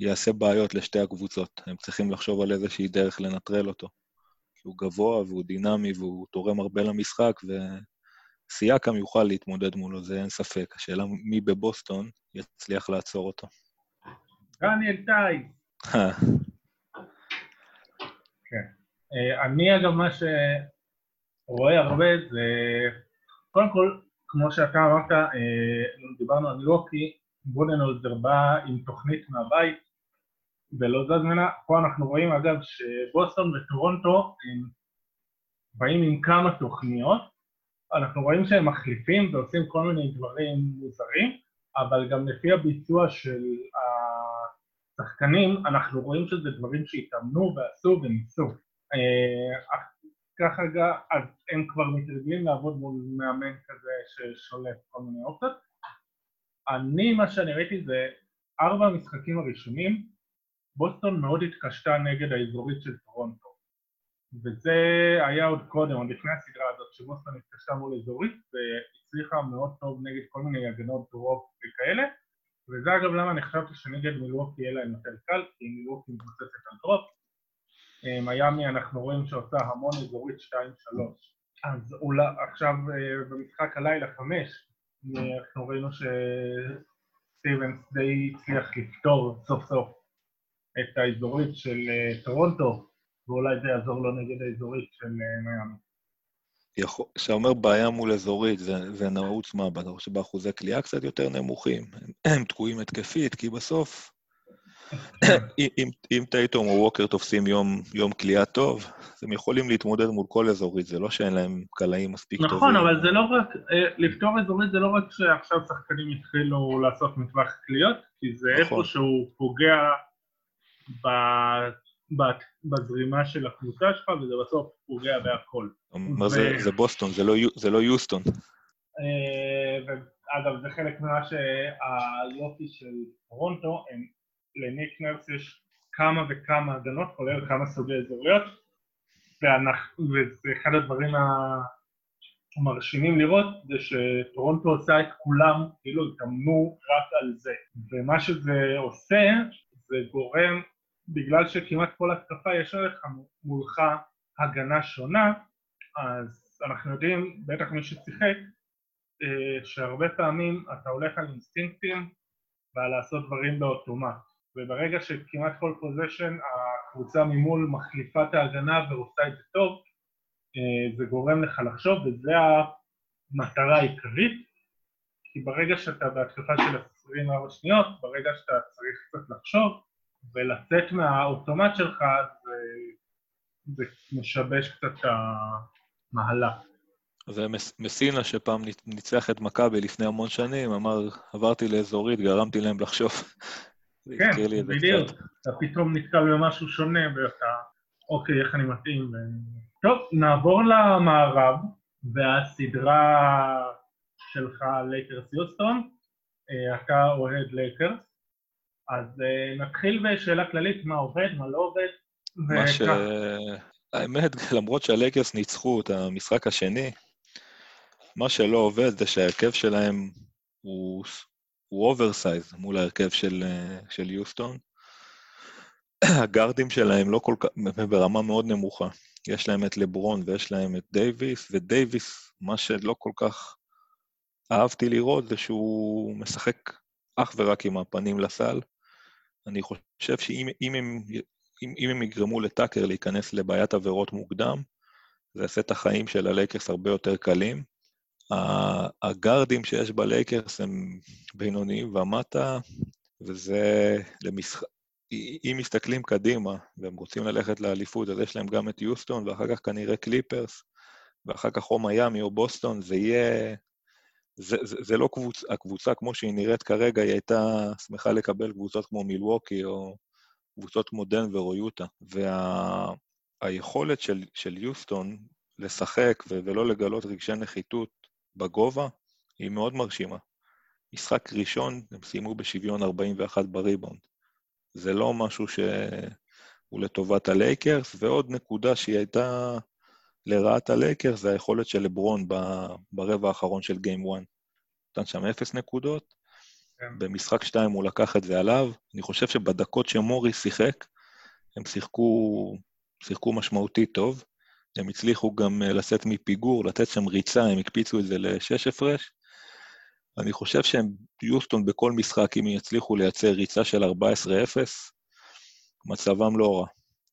יעשה בעיות לשתי הקבוצות. הם צריכים לחשוב על איזושהי דרך לנטרל אותו. כי הוא גבוה והוא דינמי והוא תורם הרבה למשחק, ו... סיאקם יוכל להתמודד מולו, זה אין ספק. השאלה מי בבוסטון יצליח לעצור אותו. דניאל טייס. כן. אה, אני אגב, מה שרואה הרבה זה, קודם כל, כמו שאתה אמרת, אה, דיברנו על לוקי, בודנולזר בא עם תוכנית מהבית ולא זז ממנה. פה אנחנו רואים אגב שבוסטון וטורונטו הם באים עם כמה תוכניות, אנחנו רואים שהם מחליפים ועושים כל מיני דברים מוזרים, אבל גם לפי הביצוע של השחקנים, אנחנו רואים שזה דברים שהתאמנו ועשו וניסו. אה, ככה גם, אז הם כבר מתרגלים לעבוד מול מאמן כזה ששולף כל מיני אופציות. אני, מה שאני ראיתי זה ארבע המשחקים הראשונים, בוסטון מאוד התקשתה נגד האזורית של טורונטו. וזה היה עוד קודם, עוד לפני הסדרה הזאת, שבוסטון התקשתה מול אזורית והצליחה מאוד טוב נגד כל מיני הגנות drop וכאלה וזה אגב למה אני חשבתי שנגד מילווקי יהיה להם יותר קל, כי מילווקי מבוססת על drop. אה, מיאמי אנחנו רואים שעושה המון אזורית 2-3. אז אולי עכשיו אה, במשחק הלילה 5, אנחנו ראינו שסטיבנס די הצליח לפתור סוף סוף את האזורית של אה, טורונטו ואולי זה יעזור לו נגד האזורית של אה, מיאמי. כשאתה אומר בעיה מול אזורית, זה, זה נעוץ מה? אתה חושב באחוזי קליעה קצת יותר נמוכים? הם, תקועים התקפית, כי בסוף, אם, אם טייטום או ווקר תופסים יום, יום כליאה טוב, אז הם יכולים להתמודד מול כל אזורית, זה לא שאין להם קלעים מספיק נכון, טובים. נכון, אבל זה לא רק, אה, לפתור אזורית זה לא רק שעכשיו שחקנים התחילו לעשות מטווח קליעות, כי זה נכון. איפה שהוא פוגע ב... בזרימה של הקבוצה שלך, וזה בסוף פוגע בהכל. מה. זה, זה בוסטון, זה לא, לא יוסטון. אה, ואגב, זה חלק ממה שהיופי של טורונטו, לניק נרס יש כמה וכמה הגנות, כולל כמה סוגי אזוריות, ואנחנו, וזה אחד הדברים מרשימים לראות זה שטורונטו עושה את כולם, כאילו התאמנו רק על זה. ומה שזה עושה, זה גורם, בגלל שכמעט כל התקפה יש לך מולך הגנה שונה, אז אנחנו יודעים, בטח מי ששיחק, אה, שהרבה פעמים אתה הולך על אינסטינקטים ועל לעשות דברים באוטומט. וברגע שכמעט כל פוזיישן הקבוצה ממול מחליפה את ההגנה ועושה את זה טוב, אה, זה גורם לך לחשוב, וזו המטרה העיקרית, כי ברגע שאתה בהתקפה של 24 שניות, ברגע שאתה צריך קצת לחשוב ולצאת מהאוטומט שלך, זה, זה משבש קצת את המהלך. זה מסינה שפעם ניצח את מכבי לפני המון שנים, אמר, עברתי לאזורית, גרמתי להם לחשוב. כן, בדיוק. אתה פתאום נתקל במשהו שונה ואתה, אוקיי, איך אני מתאים. טוב, נעבור למערב, והסדרה שלך לייקרס יוסטון, אה, אתה אוהד לייקרס, אז אה, נתחיל בשאלה כללית, מה עובד, מה לא עובד. מה ש... האמת, למרות שהלייקרס ניצחו את המשחק השני, מה שלא עובד זה שההרכב שלהם הוא, הוא oversize מול ההרכב של, אה, של יוסטון. הגארדים שלהם לא כל כך, ברמה מאוד נמוכה. יש להם את לברון ויש להם את דייוויס, ודייוויס, מה שלא כל כך אהבתי לראות זה שהוא משחק אך ורק עם הפנים לסל. אני חושב שאם אם הם, אם, אם הם יגרמו לטאקר להיכנס לבעיית עבירות מוקדם, זה יעשה את החיים של הלייקרס הרבה יותר קלים. הגארדים שיש בלייקרס הם בינוניים ומטה, וזה למשחק... אם מסתכלים קדימה והם רוצים ללכת לאליפות, אז יש להם גם את יוסטון, ואחר כך כנראה קליפרס, ואחר כך או מיאמי או בוסטון, זה יהיה... זה, זה, זה לא קבוצ... הקבוצה כמו שהיא נראית כרגע, היא הייתה שמחה לקבל קבוצות כמו מילווקי או קבוצות כמו דנבר או יוטה. והיכולת וה... של, של יוסטון לשחק ו... ולא לגלות רגשי נחיתות בגובה, היא מאוד מרשימה. משחק ראשון, הם סיימו בשוויון 41 בריבאונד. זה לא משהו שהוא לטובת הלייקרס, ועוד נקודה שהיא הייתה לרעת הלייקרס, זה היכולת של לברון ברבע האחרון של גיים 1. נתן שם אפס נקודות, כן. במשחק 2 הוא לקח את זה עליו. אני חושב שבדקות שמורי שיחק, הם שיחקו, שיחקו משמעותית טוב. הם הצליחו גם אה, לשאת מפיגור, לתת שם ריצה, הם הקפיצו את זה לשש הפרש. אני חושב שהם, יוסטון בכל משחק, אם יצליחו לייצר ריצה של 14-0, מצבם לא רע.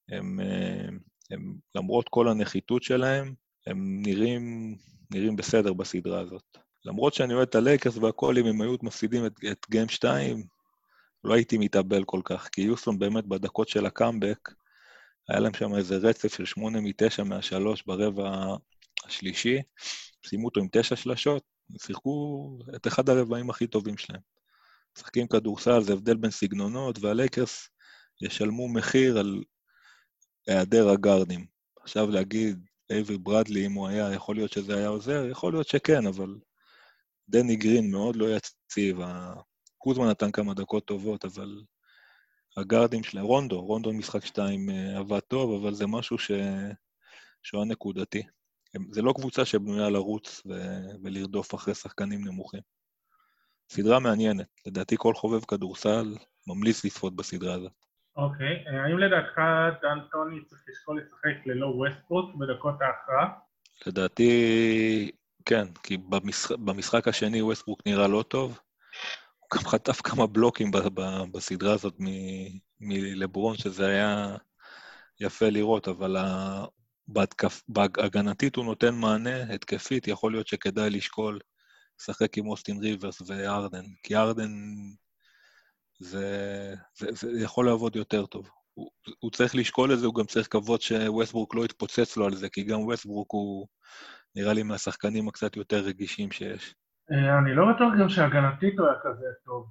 הם, אה, הם, למרות כל הנחיתות שלהם, הם נראים, נראים בסדר בסדרה הזאת. למרות שאני אוהד את הלייקרס והכל, אם הם היו מפסידים את, את גיים 2, לא הייתי מתאבל כל כך, כי יוסטון באמת בדקות של הקאמבק, היה להם שם איזה רצף של שמונה מתשע מהשלוש ברבע השלישי, סיימו אותו עם תשע שלשות, שיחקו את אחד הרבעים הכי טובים שלהם. משחקים כדורסל, זה הבדל בין סגנונות, והלייקרס ישלמו מחיר על היעדר הגארדים. עכשיו להגיד, אייבי ברדלי, אם הוא היה, יכול להיות שזה היה עוזר? יכול להיות שכן, אבל דני גרין מאוד לא יציב. קוזמן נתן כמה דקות טובות, אבל הגארדים שלהם, רונדו, רונדו משחק 2 אה, עבד טוב, אבל זה משהו ש... שהוא הנקודתי. זה לא קבוצה שבנויה לרוץ ו... ולרדוף אחרי שחקנים נמוכים. סדרה מעניינת, לדעתי כל חובב כדורסל ממליץ לצפות בסדרה הזאת. אוקיי, okay. אה, האם לדעתך דן טוני צריך לשקול לשחק ללא ווסטפרוט בדקות ההכרעה? לדעתי כן, כי במשחק, במשחק השני ווסטברוק נראה לא טוב, הוא גם חטף כמה בלוקים בסדרה הזאת מלברון, שזה היה יפה לראות, אבל בהגנתית הוא נותן מענה, התקפית, יכול להיות שכדאי לשקול לשחק עם אוסטין ריברס וארדן, כי ארדן זה, זה, זה יכול לעבוד יותר טוב. הוא, הוא צריך לשקול את זה, הוא גם צריך לקוות שווסטברוק לא יתפוצץ לו על זה, כי גם ווסטברוק הוא נראה לי מהשחקנים הקצת יותר רגישים שיש. אה, אני לא בטוח גם שהגנתית הוא היה כזה טוב.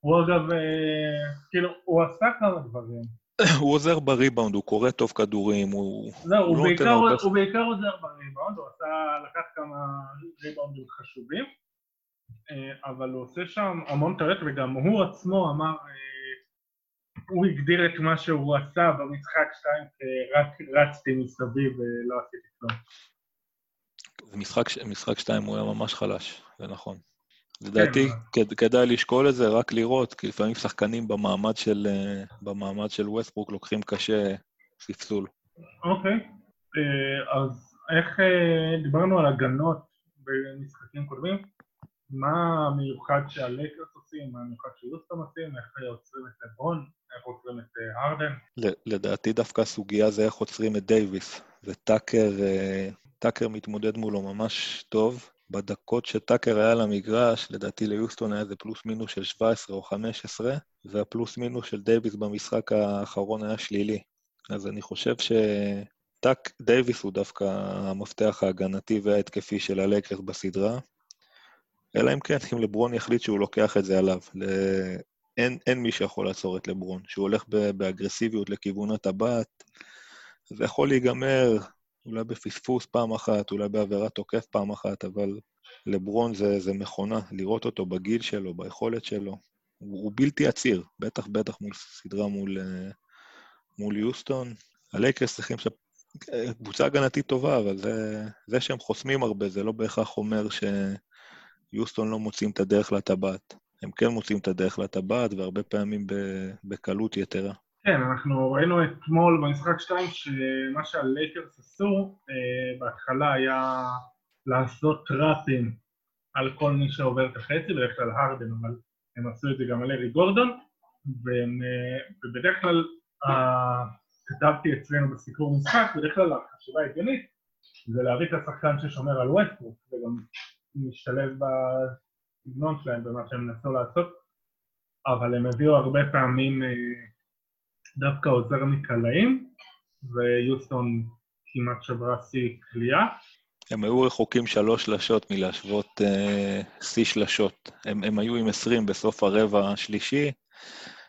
הוא אגב, אה, כאילו, הוא עשה כמה דברים. הוא עוזר בריבאונד, הוא קורא טוב כדורים, הוא... זהו, הוא, לא בעיקר, הוא, הוא בעיקר עוזר בריבאונד, הוא עשה, לקח כמה ריבאונדים חשובים, אבל הוא עושה שם המון טעות, וגם הוא עצמו אמר, הוא הגדיר את מה שהוא עשה במשחק 2 כרק רצתי מסביב ולא עשיתי כלום. משחק, משחק שתיים הוא היה ממש חלש, זה נכון. לדעתי, כן. כדאי לשקול את זה, רק לראות, כי לפעמים שחקנים במעמד של, אה, במעמד של ווסטברוק לוקחים קשה ספסול. אוקיי, אה, אז איך אה, דיברנו על הגנות במשחקים קודמים? מה המיוחד שהלייקרס עושים, מה המיוחד שיוסטון עושים, איך עוצרים את לברון, איך עוצרים את הרדן? לדעתי דווקא הסוגיה זה איך עוצרים את דייוויס, וטאקר טאקר מתמודד מולו ממש טוב. בדקות שטאקר היה על המגרש, לדעתי ליוסטון היה איזה פלוס מינוס של 17 או 15, והפלוס מינוס של דייוויס במשחק האחרון היה שלילי. אז אני חושב שטאק דייוויס הוא דווקא המפתח ההגנתי וההתקפי של הלייקרס בסדרה. אלא אם כן, אם לברון יחליט שהוא לוקח את זה עליו. אין, אין מי שיכול לעצור את לברון. שהוא הולך באגרסיביות לכיוון הטבעת, זה יכול להיגמר אולי בפספוס פעם אחת, אולי בעבירת תוקף פעם אחת, אבל לברון זה, זה מכונה, לראות אותו בגיל שלו, ביכולת שלו. הוא, הוא בלתי עציר, בטח בטח מול סדרה מול, אה, מול יוסטון. הלייקרס צריכים ש... קבוצה הגנתית טובה, אבל זה, זה שהם חוסמים הרבה, זה לא בהכרח אומר שיוסטון לא מוצאים את הדרך לטבעת. הם כן מוצאים את הדרך לטבעת, והרבה פעמים בקלות יתרה. כן, אנחנו ראינו אתמול במשחק 2 שמה שהלייקרס עשו אה, בהתחלה היה לעשות טראפים על כל מי שעובר את החצי, בדרך כלל הרדן, אבל הם עשו את זה גם על ארי גורדון, והם, אה, ובדרך כלל אה, כתבתי אצלנו בסיקור משחק, בדרך כלל החשיבה ההגיונית זה להביא את השחקן ששומר על ווסטבורק, וגם משתלב בסגנון שלהם במה שהם נסו לעשות, אבל הם הביאו הרבה פעמים אה, דווקא עוזר מקלעים, ויוסטון כמעט שברה שיא קליעה. הם היו רחוקים שלוש שלשות מלהשוות אה, שיא uh, שלשות. הם, הם היו עם 20 בסוף הרבע השלישי,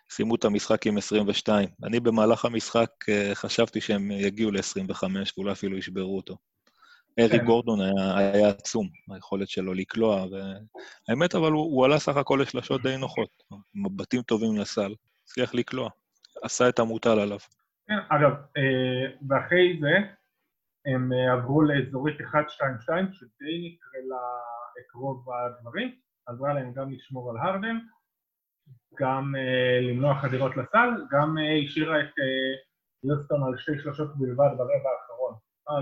סיימו את המשחק עם 22. אני במהלך המשחק uh, חשבתי שהם יגיעו ל-25 ואולי אפילו ישברו אותו. ארי כן. גורדון היה, היה עצום, היכולת שלו לקלוע, והאמת אבל הוא, הוא עלה סך הכל לשלשות די נוחות, מבטים טובים לסל, הצליח לקלוע. עשה את המוטל עליו. כן, אגב, אה, ואחרי זה הם אה, עברו לאזורית 1-2-2, שדי נקרא את רוב הדברים, עזרה להם גם לשמור על הרדן, גם אה, למנוע חדירות לסל, גם השאירה את יוסטון על שתי שלושות בלבד ברבע.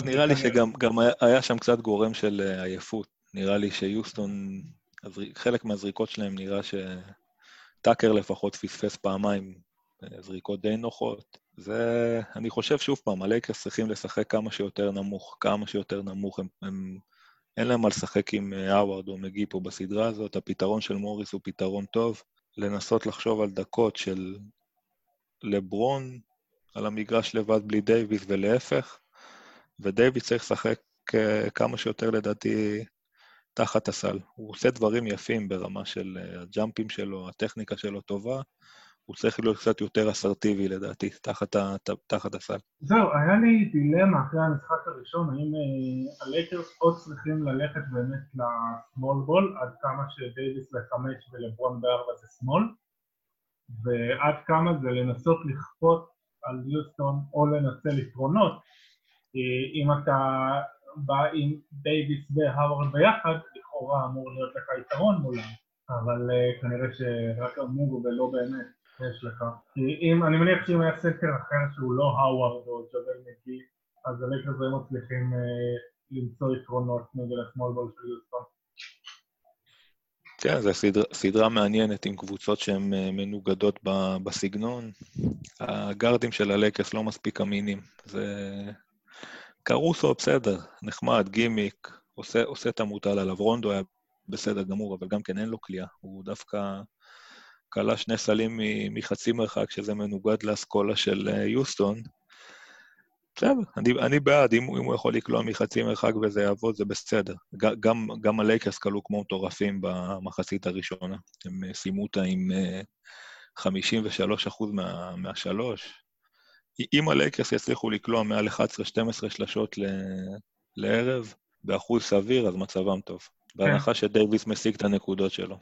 נראה לי שגם היה שם קצת גורם של עייפות. נראה לי שיוסטון, חלק מהזריקות שלהם נראה שטאקר לפחות פספס פעמיים זריקות די נוחות. זה, אני חושב שוב פעם, הלייקרס צריכים לשחק כמה שיותר נמוך, כמה שיותר נמוך. הם, הם, אין להם מה לשחק עם האווארד או מגי פה בסדרה הזאת. הפתרון של מוריס הוא פתרון טוב. לנסות לחשוב על דקות של לברון על המגרש לבד בלי דייוויס ולהפך, ודייוויס צריך לשחק אה, כמה שיותר לדעתי תחת הסל. הוא עושה דברים יפים ברמה של אה, הג'אמפים שלו, הטכניקה שלו טובה, הוא צריך להיות קצת יותר אסרטיבי לדעתי, תחת, תחת הסל. זהו, היה לי דילמה אחרי המשחק הראשון, האם אה, הלייקרס עוד צריכים ללכת באמת לסמול בול, עד כמה שדייוויס לחמש ולברון בארבע זה שמאל, ועד כמה זה לנסות לכפות על יוסטון או לנצל יתרונות. אה, אם אתה בא עם דייוויס והאוורד ביחד, לכאורה אמור להיות לך יתרון מולם, אבל uh, כנראה שרק אמור ולא באמת. יש לך. כי אם, אני מניח שאם היה סנטר אחר שהוא לא האווארד או ג'בל מגי, אז הלייקרס היו מצליחים אה, למצוא יתרונות נגד ה small של יוסטון. כן, זו סדרה, סדרה מעניינת עם קבוצות שהן אה, מנוגדות בסגנון. הגארדים של הלייקרס לא מספיק אמינים. זה... קרוסו בסדר, נחמד, גימיק, עושה, עושה את המוטל עליו. רונדו היה בסדר גמור, אבל גם כן אין לו קליעה. הוא דווקא קלע שני סלים מחצי מרחק, שזה מנוגד לאסכולה של אה, יוסטון. בסדר, אני, אני בעד, אם, אם הוא יכול לקלוע מחצי מרחק וזה יעבוד, זה בסדר. גם, גם הלייקרס קלעו כמו מטורפים במחצית הראשונה. הם אה, סיימו אותה עם 53 אה, אחוז מה, מהשלוש. אם הלייקרס יצליחו לקלוע מעל 11-12 שלשות לערב, באחוז סביר, אז מצבם טוב. בהנחה כן. שדייוויס משיג את הנקודות שלו.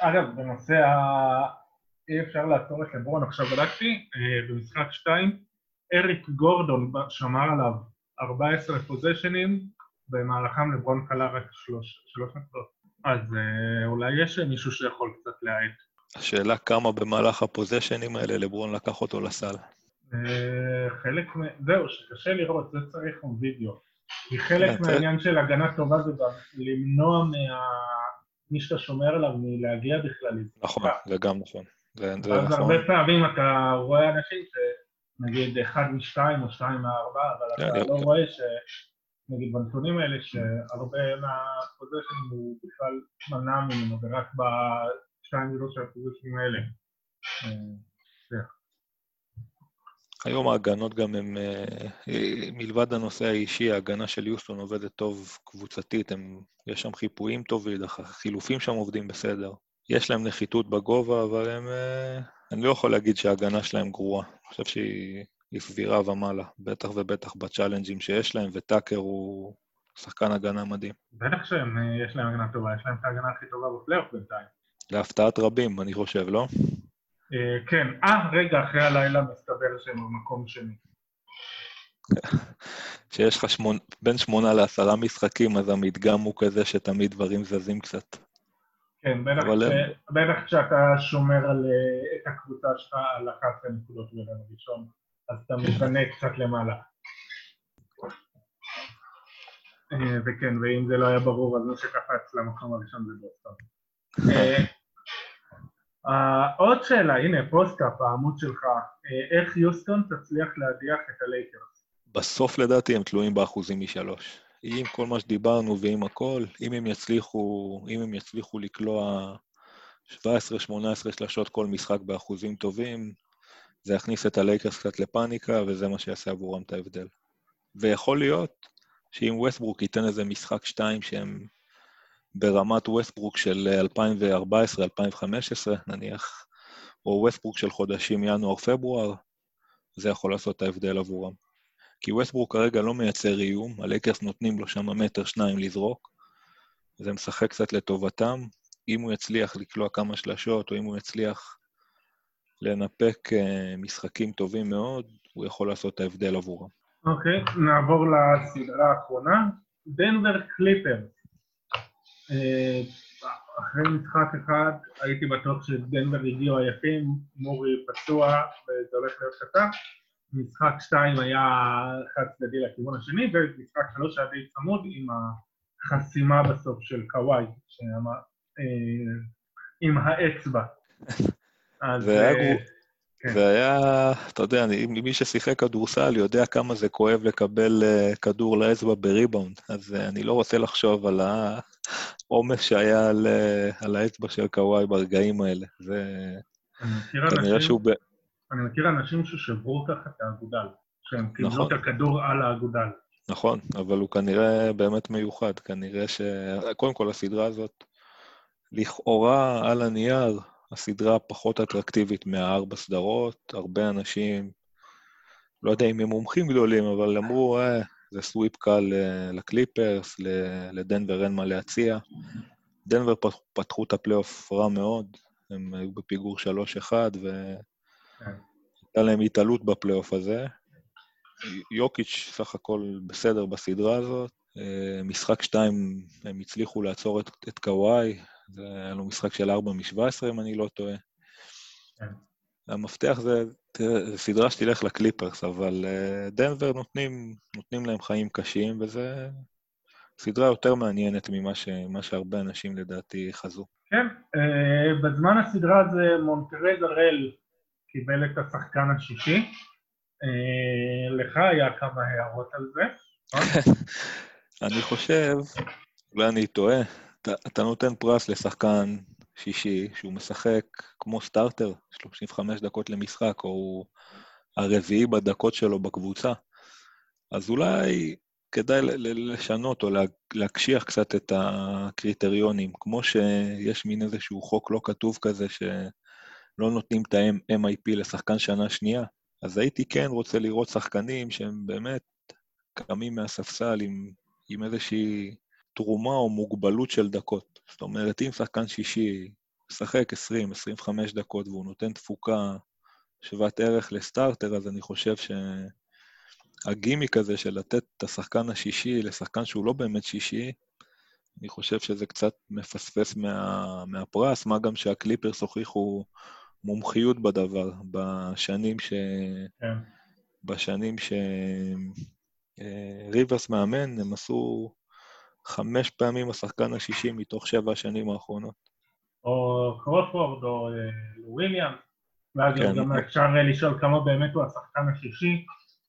אגב, בנושא ה... אי אפשר לעצור את לברון, עכשיו בדקתי, אה, במשחק 2, אריק גורדון שמר עליו 14 פוזיישנים, במהלכם לברון כלה רק שלוש, שלוש נקודות. אז אה, אולי יש מישהו שיכול קצת להאט. השאלה כמה במהלך הפוזיישנים האלה לברון לקח אותו לסל. אה, חלק, מ... זהו, שקשה לראות, זה צריך עם וידאו. כי חלק מהעניין של הגנה טובה זה גם למנוע מה... מי שאתה שומר עליו מלהגיע בכלל. נכון, זה גם נכון. אז נכון. הרבה פעמים אתה רואה אנשים שנגיד אחד משתיים או שתיים מארבע, אבל אתה כן, לא רואה ש... נגיד בנתונים האלה, שהרבה מהפוזיישנים הוא בכלל מנע ממנו, ורק בשתיים מילות של הפוזיישנים האלה. אה, היום ההגנות גם הם, אה, מלבד הנושא האישי, ההגנה של יוסטון עובדת טוב קבוצתית, הם, יש שם חיפויים טובים, החילופים שם עובדים בסדר. יש להם נחיתות בגובה, אבל הם... אה, אני לא יכול להגיד שההגנה שלהם גרועה. אני חושב שהיא סבירה ומעלה, בטח ובטח בצ'אלנג'ים שיש להם, וטאקר הוא שחקן הגנה מדהים. בטח שיש להם הגנה טובה, יש להם את ההגנה הכי טובה בפלייאוף בינתיים. להפתעת רבים, אני חושב, לא? אה, כן. אה, רגע, אחרי הלילה מסתבר שהם במקום שני. כשיש לך שמונ... בין שמונה לעשרה משחקים, אז המדגם הוא כזה שתמיד דברים זזים קצת. כן, בטח, אבל... כשאתה שומר על... אה, את הקבוצה שלך על 11 נקודות בין הראשון, אז אתה משנה קצת למעלה. אה, וכן, ואם זה לא היה ברור, אז מי שקפץ למקום הראשון זה בוסטון. עוד שאלה, הנה, פוסט-אפ, העמוד שלך, אה, איך יוסטון תצליח להדיח את הלייקרס? בסוף לדעתי הם תלויים באחוזים משלוש. עם כל מה שדיברנו ועם הכל, אם הם יצליחו, אם הם יצליחו לקלוע 17-18 שלשות כל משחק באחוזים טובים, זה יכניס את הלייקרס קצת לפאניקה, וזה מה שיעשה עבורם את ההבדל. ויכול להיות שאם ווסטברוק ייתן איזה משחק שתיים שהם ברמת ווסטברוק של 2014-2015, נניח, או ווסטברוק של חודשים ינואר-פברואר, זה יכול לעשות את ההבדל עבורם. כי ווסטברוק כרגע לא מייצר איום, הלייקרס נותנים לו שם מטר שניים לזרוק, זה משחק קצת לטובתם. אם הוא יצליח לקלוע כמה שלשות, או אם הוא יצליח לנפק אה, משחקים טובים מאוד, הוא יכול לעשות את ההבדל עבורם. אוקיי, okay, נעבור לסדרה האחרונה. דנבר קליפר. אה, אחרי משחק אחד הייתי בטוח שדנבר הגיעו עייפים, מורי פצוע וזה הולך להיות קטן. משחק שתיים היה חד צדדי לכיוון השני, ומשחק שלוש היה די צמוד עם החסימה בסוף של קוואי, אה, עם האצבע. אז... כן. זה היה, אתה יודע, מי ששיחק כדורסל יודע כמה זה כואב לקבל uh, כדור לאצבע בריבאונד, אז uh, אני לא רוצה לחשוב על העומס שהיה על, uh, על האצבע של קוואי ברגעים האלה. זה כנראה שהוא... ב... אני מכיר אנשים ששברו ככה את האגודל, שהם קיבלו נכון. את הכדור על האגודל. נכון, אבל הוא כנראה באמת מיוחד, כנראה ש... קודם כל, הסדרה הזאת, לכאורה, על הנייר, הסדרה פחות אטרקטיבית מהארבע סדרות, הרבה אנשים, לא יודע אם הם מומחים גדולים, אבל אמרו, אה, זה סוויפ קל אה, לקליפרס, לדנבר אין מה להציע. דנבר פתחו את הפלייאוף רע מאוד, הם היו בפיגור 3-1, והייתה להם התעלות בפלייאוף הזה. יוקיץ' סך הכל בסדר בסדרה הזאת. אה, משחק 2 הם הצליחו לעצור את, את קוואי, זה היה לו משחק של 4 מ-17, אם אני לא טועה. המפתח זה, זו סדרה שתלך לקליפרס, אבל אה, דנבר נותנים, נותנים להם חיים קשים, וזה סדרה יותר מעניינת ממה ש, שהרבה אנשים לדעתי חזו. כן, uh, בזמן הסדרה הזה מונטרז הראל קיבל את השחקן השישי. Uh, לך היה כמה הערות על זה, נכון? אני חושב, אולי אני טועה, אתה, אתה נותן פרס לשחקן שישי שהוא משחק כמו סטארטר, 35 דקות למשחק, או הוא הרביעי בדקות שלו בקבוצה, אז אולי כדאי לשנות או להקשיח קצת את הקריטריונים, כמו שיש מין איזשהו חוק לא כתוב כזה שלא נותנים את ה-MIP לשחקן שנה שנייה, אז הייתי כן רוצה לראות שחקנים שהם באמת קמים מהספסל עם, עם איזושהי תרומה או מוגבלות של דקות. זאת אומרת, אם שחקן שישי משחק 20-25 דקות והוא נותן תפוקה שוות ערך לסטארטר, אז אני חושב הגימיק הזה של לתת את השחקן השישי לשחקן שהוא לא באמת שישי, אני חושב שזה קצת מפספס מה, מהפרס, מה גם שהקליפרס הוכיחו מומחיות בדבר בשנים ש... כן. בשנים שריברס אה, מאמן, הם עשו חמש פעמים השחקן השישי מתוך שבע השנים האחרונות. או קרופורד או אה, וויליאם, ואז כן. גם אפשר אה, לשאול כמה באמת הוא השחקן השישי,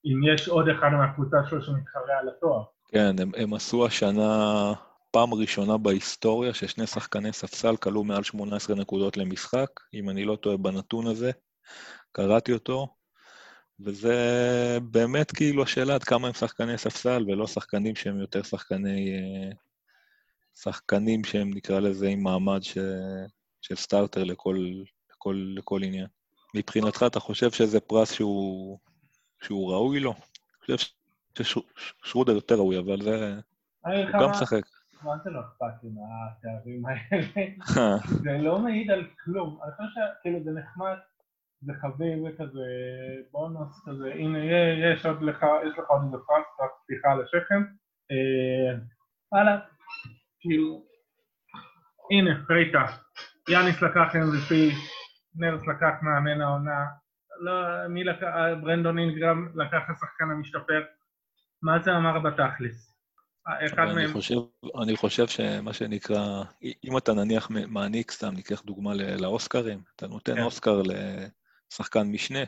אם יש עוד אחד מהקבוצה שלו שמתחרה על התואר. כן, הם, הם עשו השנה פעם ראשונה בהיסטוריה ששני שחקני ספסל כלו מעל 18 נקודות למשחק, אם אני לא טועה בנתון הזה, קראתי אותו, וזה באמת כאילו השאלה עד כמה הם שחקני ספסל ולא שחקנים שהם יותר שחקני... אה, שחקנים שהם, נקרא לזה, עם מעמד ש... של סטארטר לכל, לכל, לכל עניין. מבחינתך, אתה חושב שזה פרס שהוא, שהוא ראוי לו? אני חושב ששרודר יותר ראוי, אבל זה... הוא גם משחק. מה זה לא אכפת לי מהתארים האלה? זה לא מעיד על כלום. אני חושב שכאילו זה נחמד, זה חביב וכזה בונוס כזה, הנה יש עוד לך, יש לך עוד איזה פרס, רק פתיחה על השכם. הלאה, כאילו, הנה, ראית, יאניס לקח MVP, נרס לקח מאמן העונה, לא, מי לקח, ברנדון אינגרם לקח השחקן המשתפר, מה זה אמר בתכלס? אחד מהם... אני חושב, אני חושב שמה שנקרא, אם אתה נניח מעניק, סתם ניקח דוגמה לאוסקרים, אתה נותן כן. אוסקר לשחקן משנה,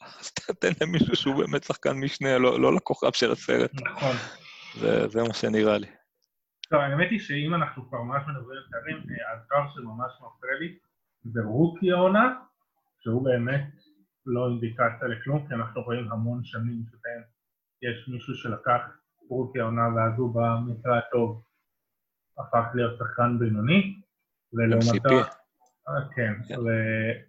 אז תתן למישהו שהוא באמת שחקן משנה, לא, לא לכוכב של הסרט. נכון. זה, זה מה שנראה לי. טוב, האמת היא שאם אנחנו כבר ממש מדברים על תארים, הדבר שממש מפריע לי זה רוקי העונה, שהוא באמת לא אינדיקציה לכלום, כי אנחנו רואים המון שנים שבהם יש מישהו שלקח רוקי העונה ואז הוא במקרה הטוב הפך להיות שחקן בינוני, ולעומתו... כן, כן,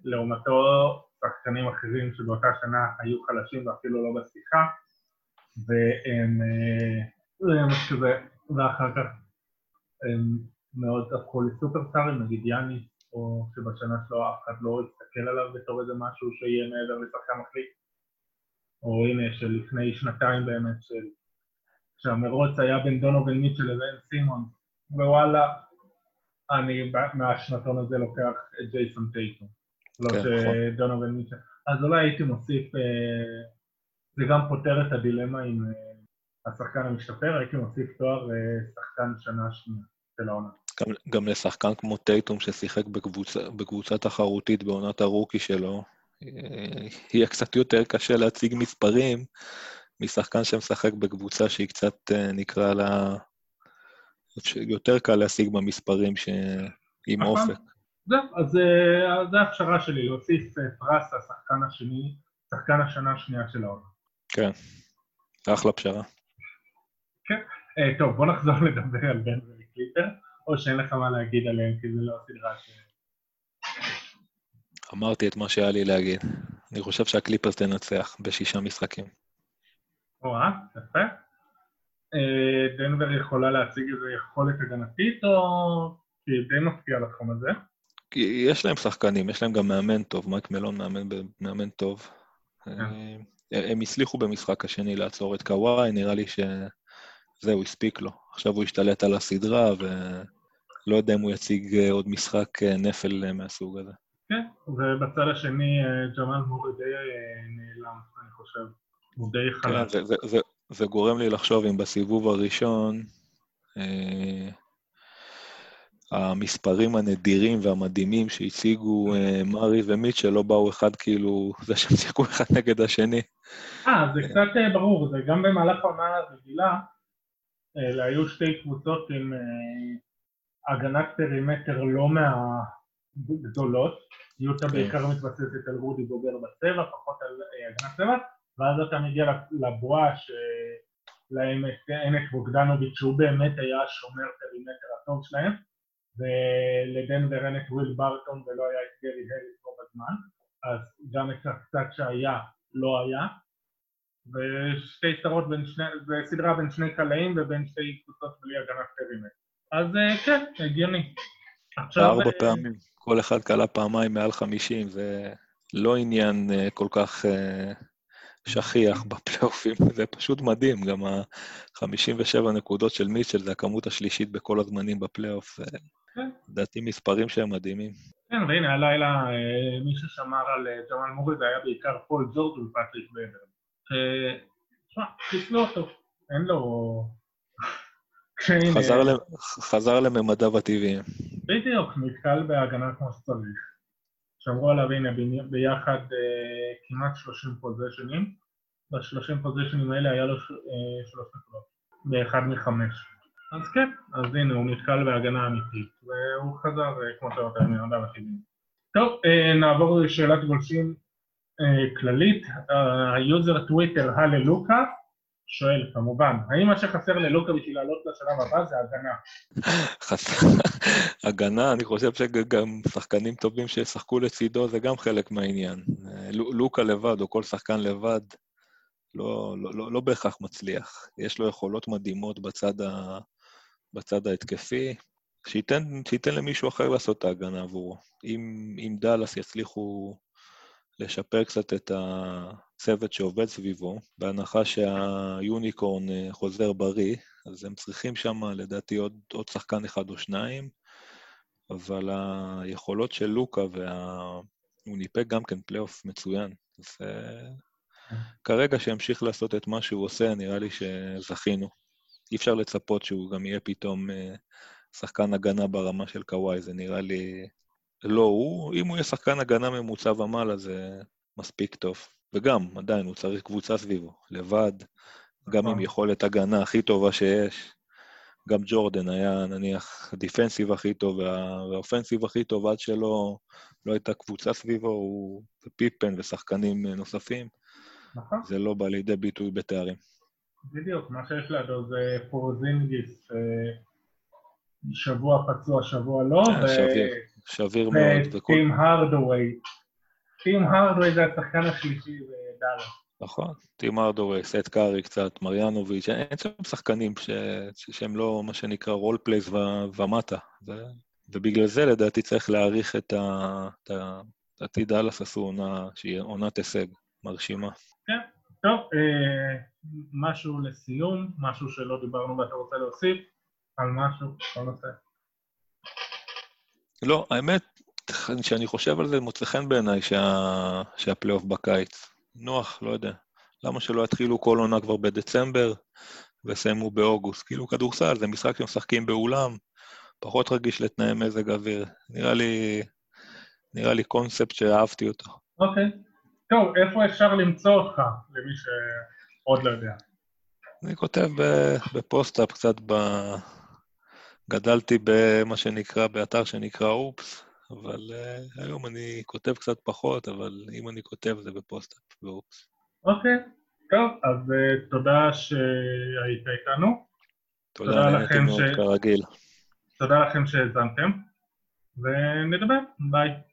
ולעומתו שחקנים אחרים שבאותה שנה היו חלשים ואפילו לא בשיחה, והם... אה, ואחר כך הם מאוד הפכו לסופרסטארים, נגיד יאניס, או שבשנה שלו אף אחד לא יסתכל עליו בתור איזה משהו שיהיה מעבר לשחקן מחליט, או הנה שלפני שנתיים באמת, של... שהמרוץ היה בין דונובל מיטשל לבין סימון, ווואלה, אני מהשנתון הזה לוקח את ג'ייסון טייטון, לא כן, שדונובל נכון. מיטשל. אז אולי הייתי מוסיף, אה, זה גם פותר את הדילמה עם אה, השחקן המשתפר, הייתי מוסיף תואר אה, שחקן שנה שנייה של העונה. גם, גם לשחקן כמו טייטום ששיחק בקבוצה, בקבוצה תחרותית בעונת הרוקי שלו, יהיה קצת יותר קשה להציג מספרים משחקן שמשחק בקבוצה שהיא קצת, נקרא לה, יותר קל להשיג במספרים שעם נכון. אופק. זהו, אז זו הפשרה שלי, להוסיף פרס לשחקן השני, שחקן השנה השנייה של העונה. כן, אחלה פשרה. כן. אה, טוב, בוא נחזור לדבר על בן וקליפר, או שאין לך מה להגיד עליהם, כי זה לא הסדרה ש... אמרתי את מה שהיה לי להגיד. אני חושב שהקליפרס תנצח בשישה משחקים. או-אה, יפה. אה, דנבר יכולה להציג איזו יכולת הגנתית, או כי די מפתיע לתחום הזה? יש להם שחקנים, יש להם גם מאמן טוב, מייק מלון מאמן, מאמן טוב. כן. אה, הם הצליחו במשחק השני לעצור את קוואי, נראה לי ש... זהו, הספיק לו. עכשיו הוא השתלט על הסדרה, ולא יודע אם הוא יציג אה, עוד משחק אה, נפל מהסוג הזה. כן, ובצד השני ג'מאל מורי די נעלם, אני חושב. הוא די חלק. כן, זה, זה, זה, זה גורם לי לחשוב אם בסיבוב הראשון אה, המספרים הנדירים והמדהימים שהציגו אה, מארי ומיטשל לא באו אחד כאילו, זה שהם שיחקו אחד נגד השני. אה, זה קצת ברור, זה גם במהלך העונה הרגילה, אלה היו שתי קבוצות עם אה, הגנת פרימטר לא מהגדולות, יוטה כן. בעיקר מתבססת על רודי גובר בצבע, פחות על אה, הגנת צבע, ואז אתה מגיע לבועה שלהם את עמק בוגדנוביץ' שהוא באמת היה שומר פרימטר הטוב שלהם, ולדנבר אין את וויל ברטון ולא היה את גרי הריס פה בזמן, אז גם את הקצת שהיה לא היה, ושתי סדרות בין שני, וסדרה בין שני קלעים ובין שתי קבוצות בלי הגנת פרימט. אז אה, כן, הגיוני. ארבע אה, פעמים, כל אחד קלע פעמיים מעל חמישים, זה לא עניין אה, כל כך שכיח בפלייאופים, זה פשוט מדהים, גם ה-57 נקודות של מיטשל זה הכמות השלישית בכל הזמנים בפלייאוף, כן. לדעתי מספרים שהם מדהימים. כן, והנה הלילה אה, מי ששמר על אה, ג'מאל מורי זה היה בעיקר פול ג'ורג' ופטריק בבר. תשמע, חיסלו אותו, אין לו... חזר, לממדיו הטבעיים. בדיוק, נתקל בהגנה כמו שצריך. שמרו עליו הנה ביחד אה, כמעט 30 פוזיישנים. ב-30 פוזיישנים האלה היה לו אה, שלוש נקודות, באחד מחמש. אז כן, אז הנה הוא נתקל בהגנה אמיתית, והוא חזר, אה, כמו שאמרת, לממדיו הטבעיים. טוב, אה, נעבור לשאלת גולשים אה, כללית. היוזר טוויטר הללוקה שואל כמובן, האם מה שחסר ללוקה בשביל לעלות לשלב הבא זה הגנה? הגנה, אני חושב שגם שחקנים טובים שישחקו לצידו זה גם חלק מהעניין. לו- לוקה לבד, או כל שחקן לבד, לא, לא, לא, לא בהכרח מצליח. יש לו יכולות מדהימות בצד, ה, בצד ההתקפי, שייתן, שייתן למישהו אחר לעשות את ההגנה עבורו. אם, אם דאלאס יצליחו לשפר קצת את הצוות שעובד סביבו, בהנחה שהיוניקורן אה, חוזר בריא, אז הם צריכים שם, לדעתי, עוד, עוד שחקן אחד או שניים, אבל היכולות של לוקה, וה... הוא ניפק גם כן פלייאוף מצוין. אז אה, כרגע שימשיך לעשות את מה שהוא עושה, נראה לי שזכינו. אי אפשר לצפות שהוא גם יהיה פתאום אה, שחקן הגנה ברמה של קוואי, זה נראה לי... לא הוא, אם הוא יהיה שחקן הגנה ממוצע ומעלה, זה מספיק טוב. וגם, עדיין, הוא צריך קבוצה סביבו, לבד, גם עם נכון. יכולת הגנה הכי טובה שיש. גם ג'ורדן היה, נניח, הדיפנסיב הכי טוב וה- והאופנסיב הכי טוב, עד שלא לא הייתה קבוצה סביבו, הוא ופיפן ושחקנים אה, נוספים, נכון, זה לא בא לידי ביטוי בתארים. בדיוק, מה שיש לידו זה פורזינגיס, אה, שבוע פצוע, שבוע לא, אה, שביר. שביר מאוד, וכל... וטים הרדווי. טים הרדווי זה השחקן השלישי בדאלאס. נכון, טים הארדוויי, סת' קארי קצת, מריאנוביץ', אין שם שחקנים ש... ש- שהם לא מה שנקרא role players ו... ומטה. ו... ובגלל זה לדעתי צריך להעריך את ה... את ה... לדעתי דאלאס עשו עונה שהיא עונת הישג מרשימה. טוב, אה, משהו לסיום, משהו שלא דיברנו ואתה רוצה להוסיף על משהו, על נושא. לא, האמת, כשאני חושב על זה, מוצא חן בעיניי שה... שהפלייאוף בקיץ. נוח, לא יודע. למה שלא יתחילו כל עונה כבר בדצמבר ויסיימו באוגוסט? כאילו כדורסל, זה משחק שמשחקים באולם, פחות רגיש לתנאי מזג אוויר. נראה לי, נראה לי קונספט שאהבתי אותו. אוקיי. טוב, איפה אפשר למצוא אותך, למי שעוד לא יודע? אני כותב בפוסט-אפ קצת ב... גדלתי במה שנקרא, באתר שנקרא הופס, אבל אה, היום אני כותב קצת פחות, אבל אם אני כותב זה בפוסט-אפ בהופס. אוקיי, טוב, אז אה, תודה שהיית איתנו, תודה, תודה לכם ש- כרגיל. תודה לכם שהאזנתם, ונדבר, ביי.